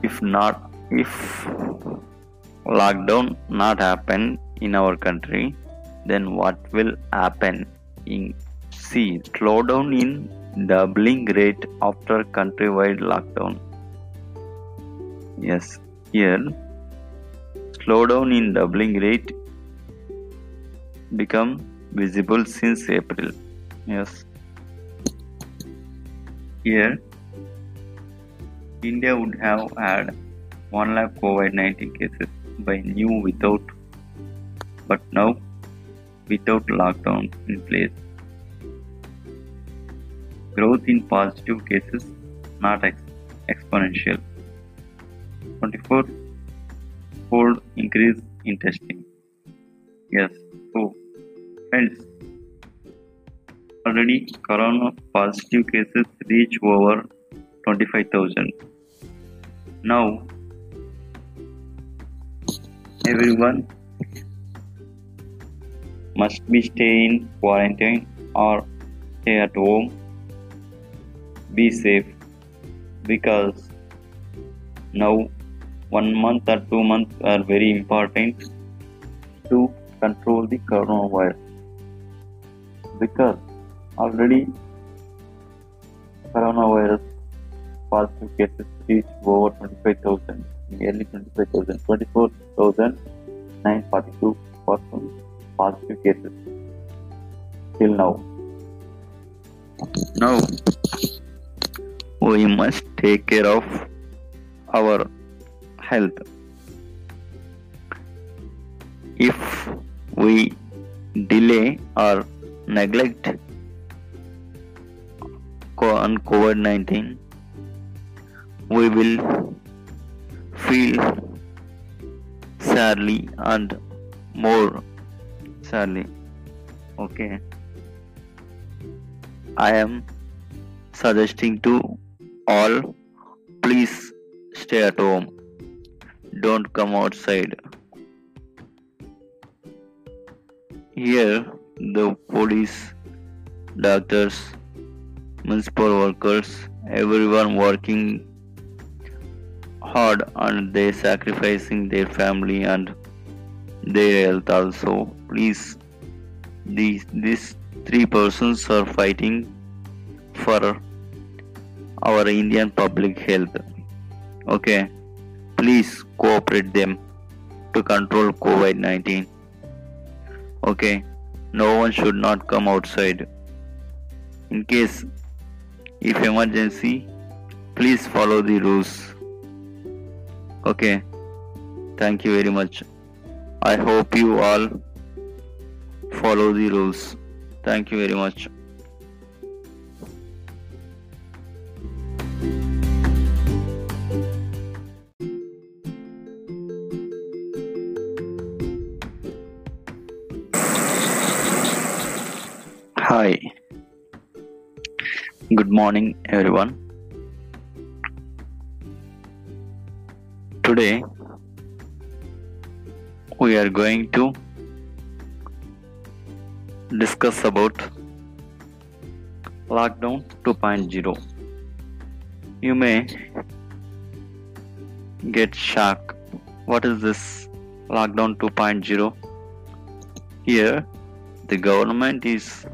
If not if lockdown not happen in our country then what will happen? In see slowdown in doubling rate after countrywide lockdown. Yes here slowdown in doubling rate become visible since April. Yes. Here, India would have had 1 lakh COVID 19 cases by new without, but now without lockdown in place. Growth in positive cases not ex- exponential. 24-fold increase in testing. Yes, friends, already corona positive cases reach over 25,000. Now, everyone must be stay in quarantine or stay at home. Be safe because now one month or two months are very important to control the coronavirus because already coronavirus positive cases reached over 25,000, nearly 25,000, 24,942 persons positive cases till now. Now we must take care of our health. If we delay or neglect on COVID 19, we will feel sadly and more sadly. Okay, I am suggesting to all please stay at home, don't come outside. Here, the police, doctors, municipal workers, everyone working hard and they sacrificing their family and their health also. Please, these these three persons are fighting for our Indian public health. Okay, please cooperate them to control COVID 19. Okay, no one should not come outside. In case if emergency, please follow the rules. Okay. Thank you very much. I hope you all follow the rules. Thank you very much. Hi. Good morning, everyone. Today, we are going to discuss about Lockdown 2.0. You may get shocked. What is this Lockdown 2.0? Here, the government is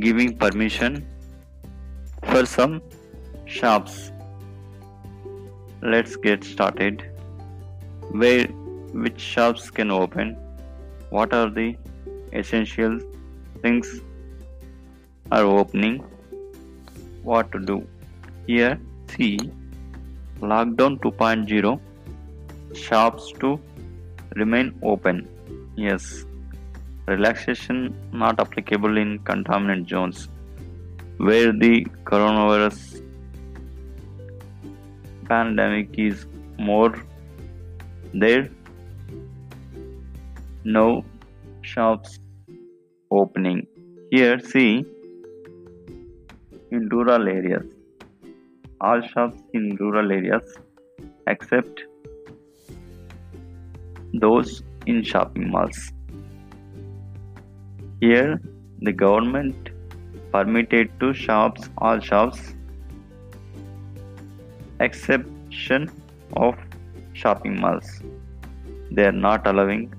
giving permission for some shops. Let's get started. Where which shops can open? What are the essential things are opening? What to do? Here, see lockdown 2.0 shops to remain open. Yes, relaxation not applicable in containment zones where the coronavirus pandemic is more there. No shops opening. Here see in rural areas all shops in rural areas except those in shopping malls here, the government permitted to shops all shops exception of shopping malls. They are not allowing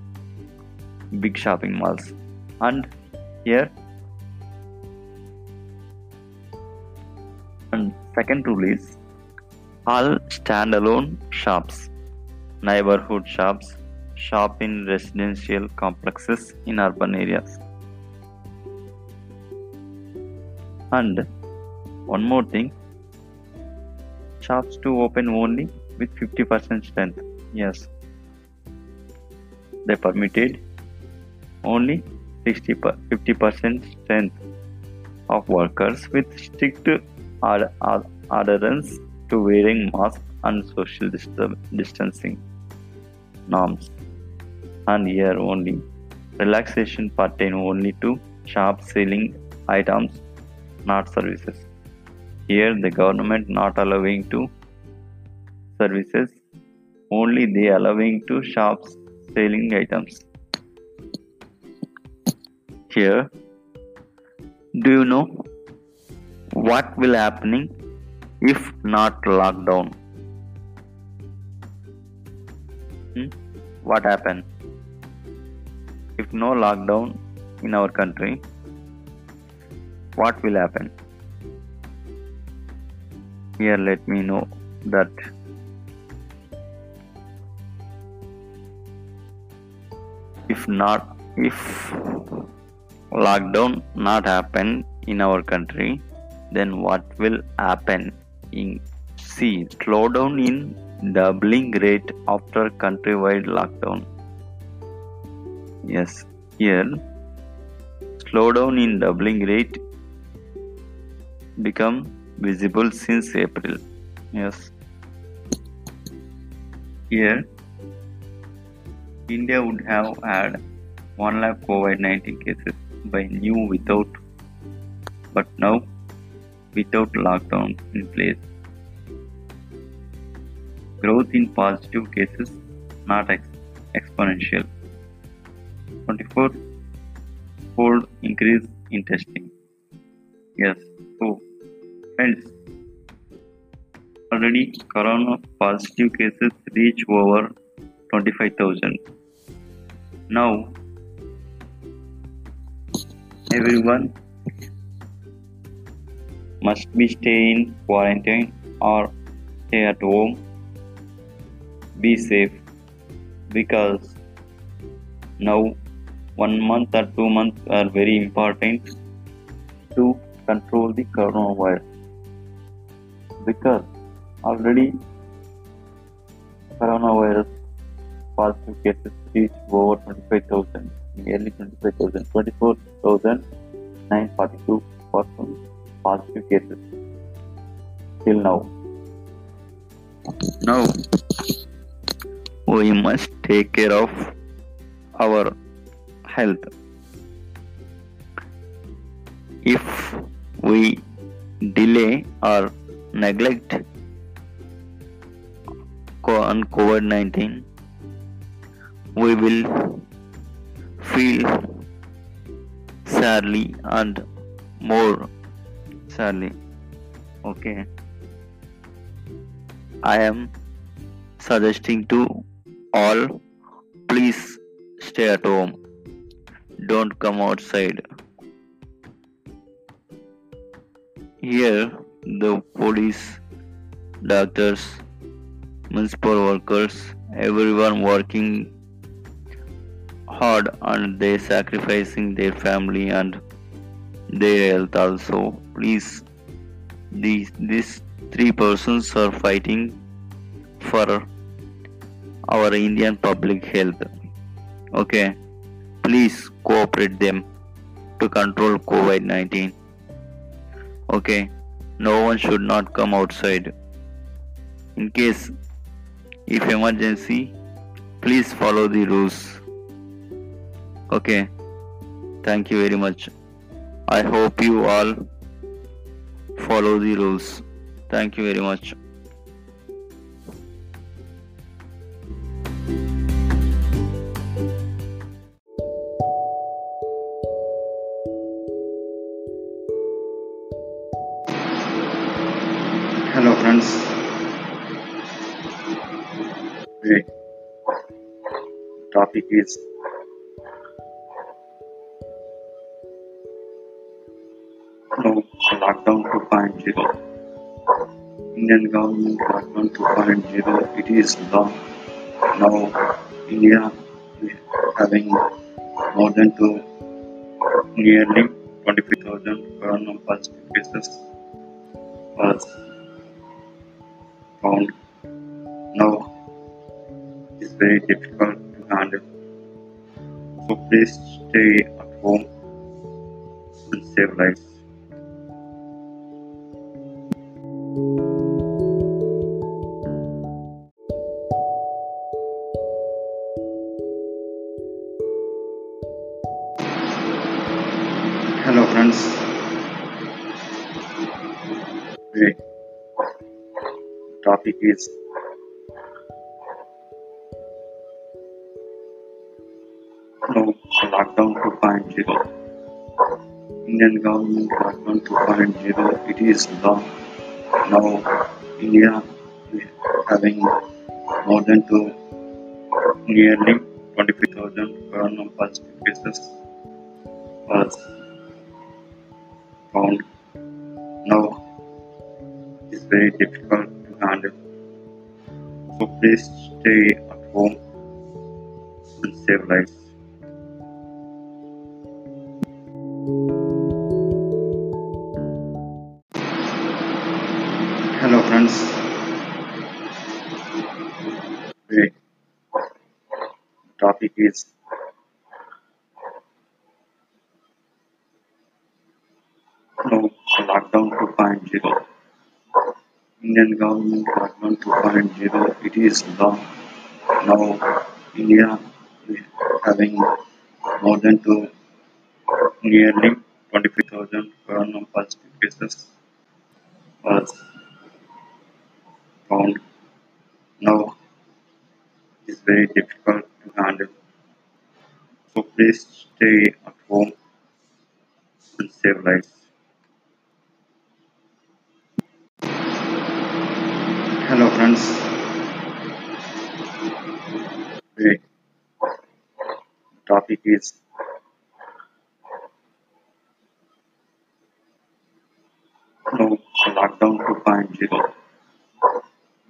big shopping malls. And here and second rule is all standalone shops, neighborhood shops, shop in residential complexes in urban areas. And one more thing shops to open only with 50% strength. Yes, they permitted only 60 50% strength of workers with strict adherence to wearing masks and social distancing norms. And here only relaxation pertain only to shop selling items, not services. Here the government not allowing to services, only they allowing to shops selling items. Here, do you know what will happening if not lockdown? Hmm? What happen? If no lockdown in our country, what will happen? Here, let me know that. If not if lockdown not happen in our country then what will happen? In see slowdown in doubling rate after countrywide lockdown. Yes here slowdown in doubling rate become visible since april yes here india would have had 1 lakh covid-19 cases by new without but now without lockdown in place. Growth in positive cases not ex- exponential. 24 fold increase in testing. Yes, so friends, already corona positive cases reach over 25,000. Now, everyone must be stay in quarantine or stay at home. Be safe because now one month or two months are very important to control the coronavirus because already coronavirus positive cases reach over 25,000 nearly 25,000 24,942 persons positive cases till now. Now we must take care of our health. If we delay or neglect on COVID 19, we will feel sadly and more sadly. Okay. I am suggesting to all please stay at home. Don't come outside. Here, the police, doctors, municipal workers, everyone working hard and they sacrificing their family and their health also. Please these these three persons are fighting for our indian public health. Okay please cooperate them to control covid-19 okay no one should not come outside in case if emergency please follow the rules okay thank you very much I hope you all follow the rules. Thank you very much. Topic is. Lockdown 2.0 Indian government lockdown 2.0 it is long now India is having more than two nearly 25,000 corona positive cases was found now it's very difficult handle. So please stay at home and save lives. Hello friends. Topic is Indian government lockdown 2.0. It is law now. India having more than two, nearly 25,000 corona positive cases was found. Now it's very difficult to handle. So please stay at home and save lives. Is no lockdown 2.0. Indian government lockdown 2.0. It is law now. India is having more than two, nearly 25,000 corona positive cases was found. Now it's very difficult to handle. So please stay at home and save lives. Hello friends. Today topic is no lockdown 2.0.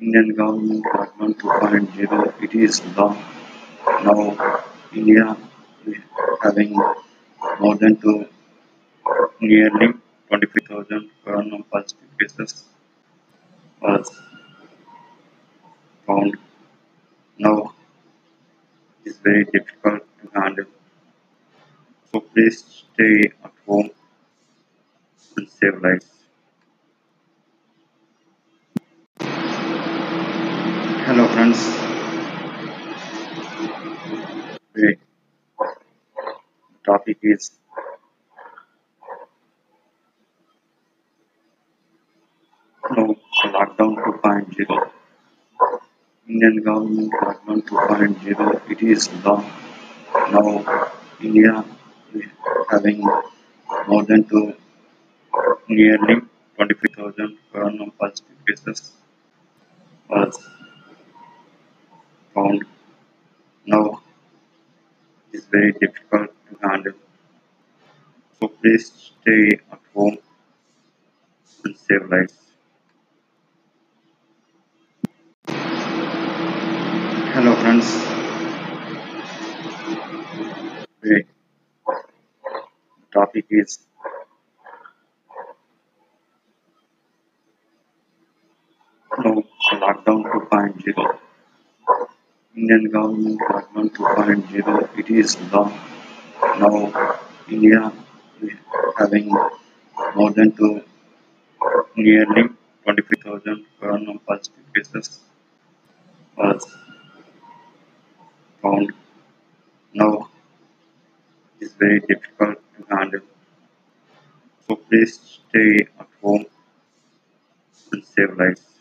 Indian government lockdown 2.0. It is law now. India having more than two, nearly 25,000 corona positive cases was found. Now it's very difficult to handle. So please stay at home and save lives. Hello friends. Today topic is no lockdown 2.0. Indian government lockdown 2.0. It is law now. India having more than two, nearly 25,000 corona positive cases was found. Now it's very difficult handle. So please stay at home and save lives. Hello friends. Today topic is no lockdown 2.0. Indian government lockdown 2.0. It is law now. India is having more than two, nearly 25,000 corona positive cases was found. Now it's very difficult to handle. So please stay at home and save lives.